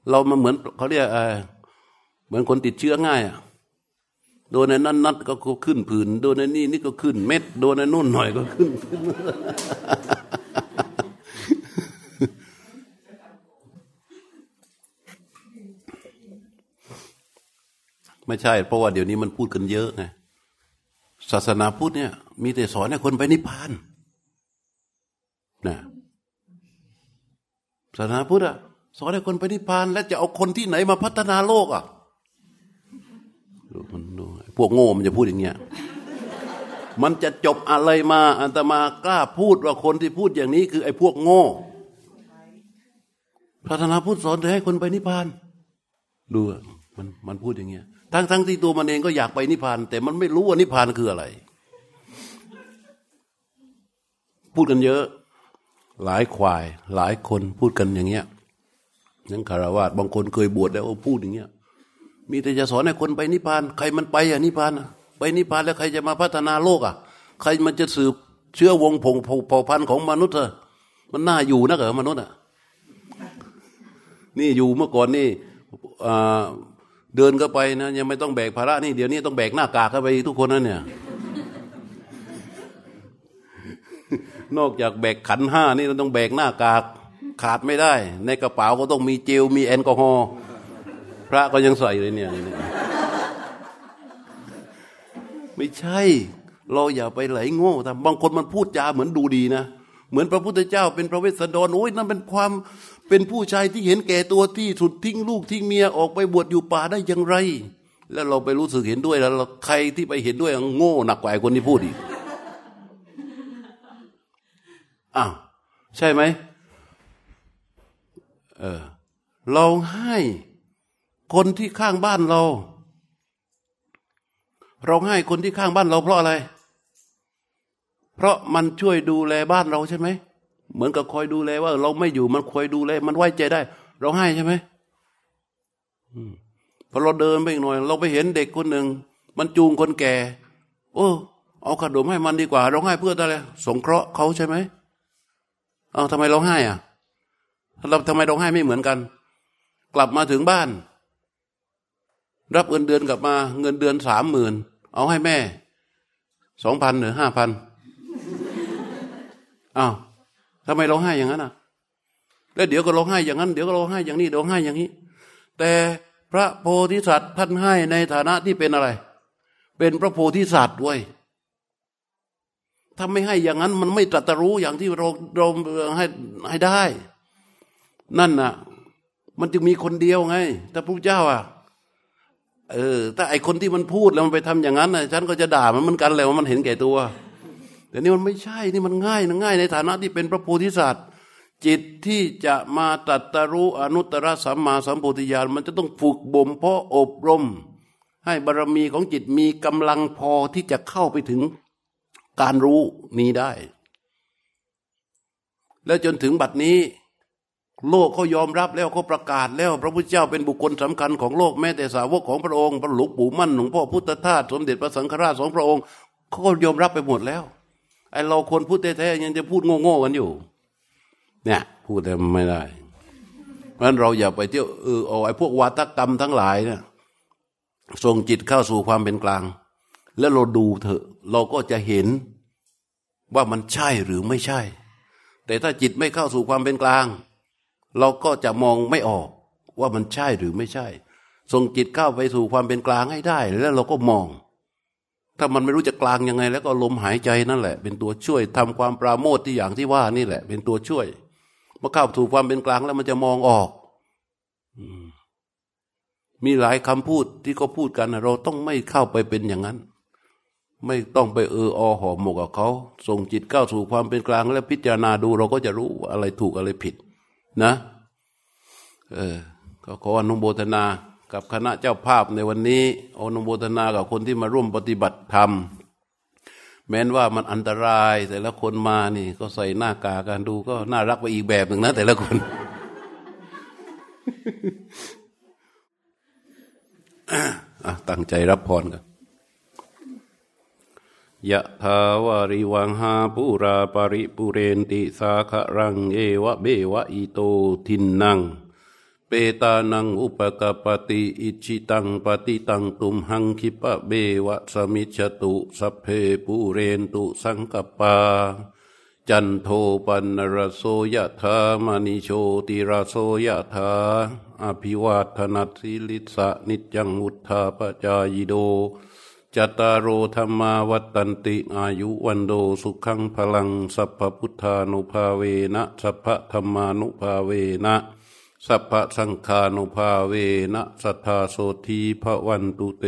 เรามาเหมือนเขาเรียกเหมือนคนติดเชื้อง่ายอะโดนในนั้นนัดก็ขึ้นผื่นโดนในนี่นี่ก็ขึ้นเม็ดโดนในนู่นหน่อยก็ขึ้น ไม่ใช่ เพราะว่าเดี๋ยวนี้มันพูดกันเยอะไงศาสนาพุทธเนี่ย มีแต่สอนให้คนไปนิพพานนะศาสนาพุทธอะสอนให้คนไปนิพพาน แล้วจะเอาคนที่ไหนมาพัฒนาโลกอะมันดูพวกโง่มันจะพูดอย่างเงี้ยมันจะจบอะไรมาอันตมากล้าพูดว่าคนที่พูดอย่างนี้ คือไอ้พวกโง่พระธนาพุทธสอนให้คนไปนิพพานดูมันมันพูดอย่างเงี้ย ทั้งทั้งที่ตัวมันเองก็อยากไปนิพพาน แต่มันไม่รู้ว่านิพพานคืออะไร พูดกันเยอะ หลายควาย หลายคนพูดกันอย่างเงี้ยนั่งคารวะบางคนเคยบวชแล้วพูดอย่างเงี้ย มีแต่จะสอนให้คนไปนิพพาน ใครมันไปอะนิพพานไปนิพพานแล้วใครจะมาพัฒนาโลกอะ ใครมันจะสืบเชื้อวงผงเผ่าพันธุ์ของมนุษย์เอมันน่าอยู่นะเหรอมนุษย์อะนี่อยู่เมื่อก่อนนี่ เดินก็ไปนะยังไม่ต้องแบกภาระนี่เดี๋ยวนี้ต้องแบกหน้ากากเข้าไปทุกคนนั่นเนี่ยนอกจากแบกขันห้านี่เราต้องแบกหน้ากากขาดไม่ได้ ในกระเป๋าก็ต้องมีเจลมีแอลกอฮอล์พระก็ยังใส่เลยเนี่ยไม่ใช่ เราอย่าไปไหลโง่ทำบางคนมันพูดจาเหมือนดูดีนะ เหมือนพระพุทธเจ้าเป็นพระเวสสันดรโอ้ยนั่นเป็นความ เป็นผู้ชายที่เห็นแก่ตัวที่สุดทิ้งลูกทิ้งเมียออกไปบวชอยู่ป่าได้อย่างไร แล้วเราไปรู้สึกเห็นด้วยแล้วใครที่ไปเห็นด้วยโง่หนักกว่าคนที่พูดอีกอ้าวใช่ไหมเออเราให้คนที่ข้างบ้านเรา เราให้คนที่ข้างบ้านเราเพราะอะไร เพราะมันช่วยดูแลบ้านเราใช่ไหม เหมือนกับคอยดูแลว่า เราไม่อยู่มันคอยดูแลมันไว้ใจได้ เราให้ใช่ไหมพอเราเดินไปอีกหน่อย เราไปเห็นเด็กคนหนึ่ง มันจูงคนแก่ โอ้เอาขนมให้มันดีกว่า เราให้เพื่ออะไรสงเคราะห์เขาใช่ไหมเอาทำไมเราให้อะเราทำไมเราให้ไม่เหมือนกัน กลับมาถึงบ้าน รับเงินเดือนกลับมา เงินเดือนสามหมื่นเอาให้แม่สองพันหรือห้าพันอ้าว ทำไมเราให้อย่างนั้นอะ แล้วเดี๋ยวก็ร้องไห้อย่างนั้น เดี๋ยวก็ร้องไห้อย่างนี้ร้องไห้อย่างนี้ แต่พระโพธิสัตว์ท่านให้ในฐานะที่เป็นอะไร เป็นพระโพธิสัตว์ด้วยถ้าไม่ให้อย่างนั้นมันไม่ตรัสรู้อย่างที่เราเราให้ให้ได้ นั่นน่ะ มันจึงมีคนเดียวไงแต่พระเจ้าอะเออถ้าไอคนที่มันพูดแล้วมันไปทำอย่างนั้นนะฉันก็จะด่ามันเหมือนกันแหละว่ามันเห็นแก่ตัว แต่นี่มันไม่ใช่นี่มันง่ายนะง่ายในฐานะที่เป็นพระโพธิสัตว์ จิตที่จะมาตัดตรู้อนุตตรสัมมาสัมโพธิญาณ มันจะต้องฝึกบ่มเพาะอบรม ให้บารรมีของจิตมีกำลังพอที่จะเข้าไปถึงการรู้นี้ได้ แล้วจนถึงบัดนี้โลกเขายอมรับแล้วเขาประกาศแล้ว พระพุทธเจ้าเป็นบุคคลสำคัญของโลกแม้แต่สาวกของพระองค์พระหลวงปู่มั่นหลวงพ่อพุทธทาสสมเด็จพระสังฆราชสองพระองค์เขาก็ยอมรับไปหมดแล้ว ไอเราคนพูดแท้ๆยังจะพูดโง่ๆกันอยู่ เนี่ย พูดแต่ไม่ได้เพราะนั้นเราอย่าไปเที่ยวเออเอาไอพวกวาทกรรมทั้งหลายเนี่ยส่งจิตเข้าสู่ความเป็นกลาง แล้วเราดูเถอะ เราก็จะเห็นว่ามันใช่หรือไม่ใช่ แต่ถ้าจิตไม่เข้าสู่ความเป็นกลาง เราก็จะมองไม่ออกว่ามันใช่หรือไม่ใช่ส่งจิตเข้าไปสู่ความเป็นกลางให้ได้ แล้วเราก็มอง ถ้ามันไม่รู้จะกลางยังไง แล้วก็ลมหายใจนั่นแหละ เป็นตัวช่วยทำความปราโมทที่อย่างที่ว่านี่แหละ เป็นตัวช่วยเมื่อเข้าถูกความเป็นกลางแล้วมันจะมองออกมีหลายคำพูดที่เขาพูดกันเราต้องไม่เข้าไปเป็นอย่างนั้น ไม่ต้องไปเอออหอหมกกับเขา ส่งจิตเข้าสู่ความเป็นกลาง แล้วพิจารณาดูเราก็จะรู้อะไรถูกอะไรผิด นะ เออก็ขออนุโมทนา กับคณะเจ้าภาพในวันนี้อนุโมทนากับคนที่มาร่วมปฏิบัติธรรม แม้นว่ามันอันตราย แต่ละคนมานี่ก็ใส่หน้ากากกันดูก็น่ารักไปอีกแบบหนึ่งนะแต่ละคน ตั้งใจรับพรกันยะทาวาริวังหาปุราปริปุเรนติสาครัง เอวะเบวะอิโตทินนัง เปตานังอุปกปติอิชิตังปฏิตังตุมหังคิปะเบวะสมิจตุสัพเพปูเรนตุสังกปา จันโทปันนรโสยธามณิโชติรโสยธาอภิวาทนัสิลิสะนิจังุทธาปจายโดจตารโอธรรมาวัตันติอายุวันโดสุขังพลังสัพพพุทธานุภาเวนะสัพพธรรมานุภาเวนะ สัพพสังฆานุภาเวนะสัทธาโสทีพระวันตุเต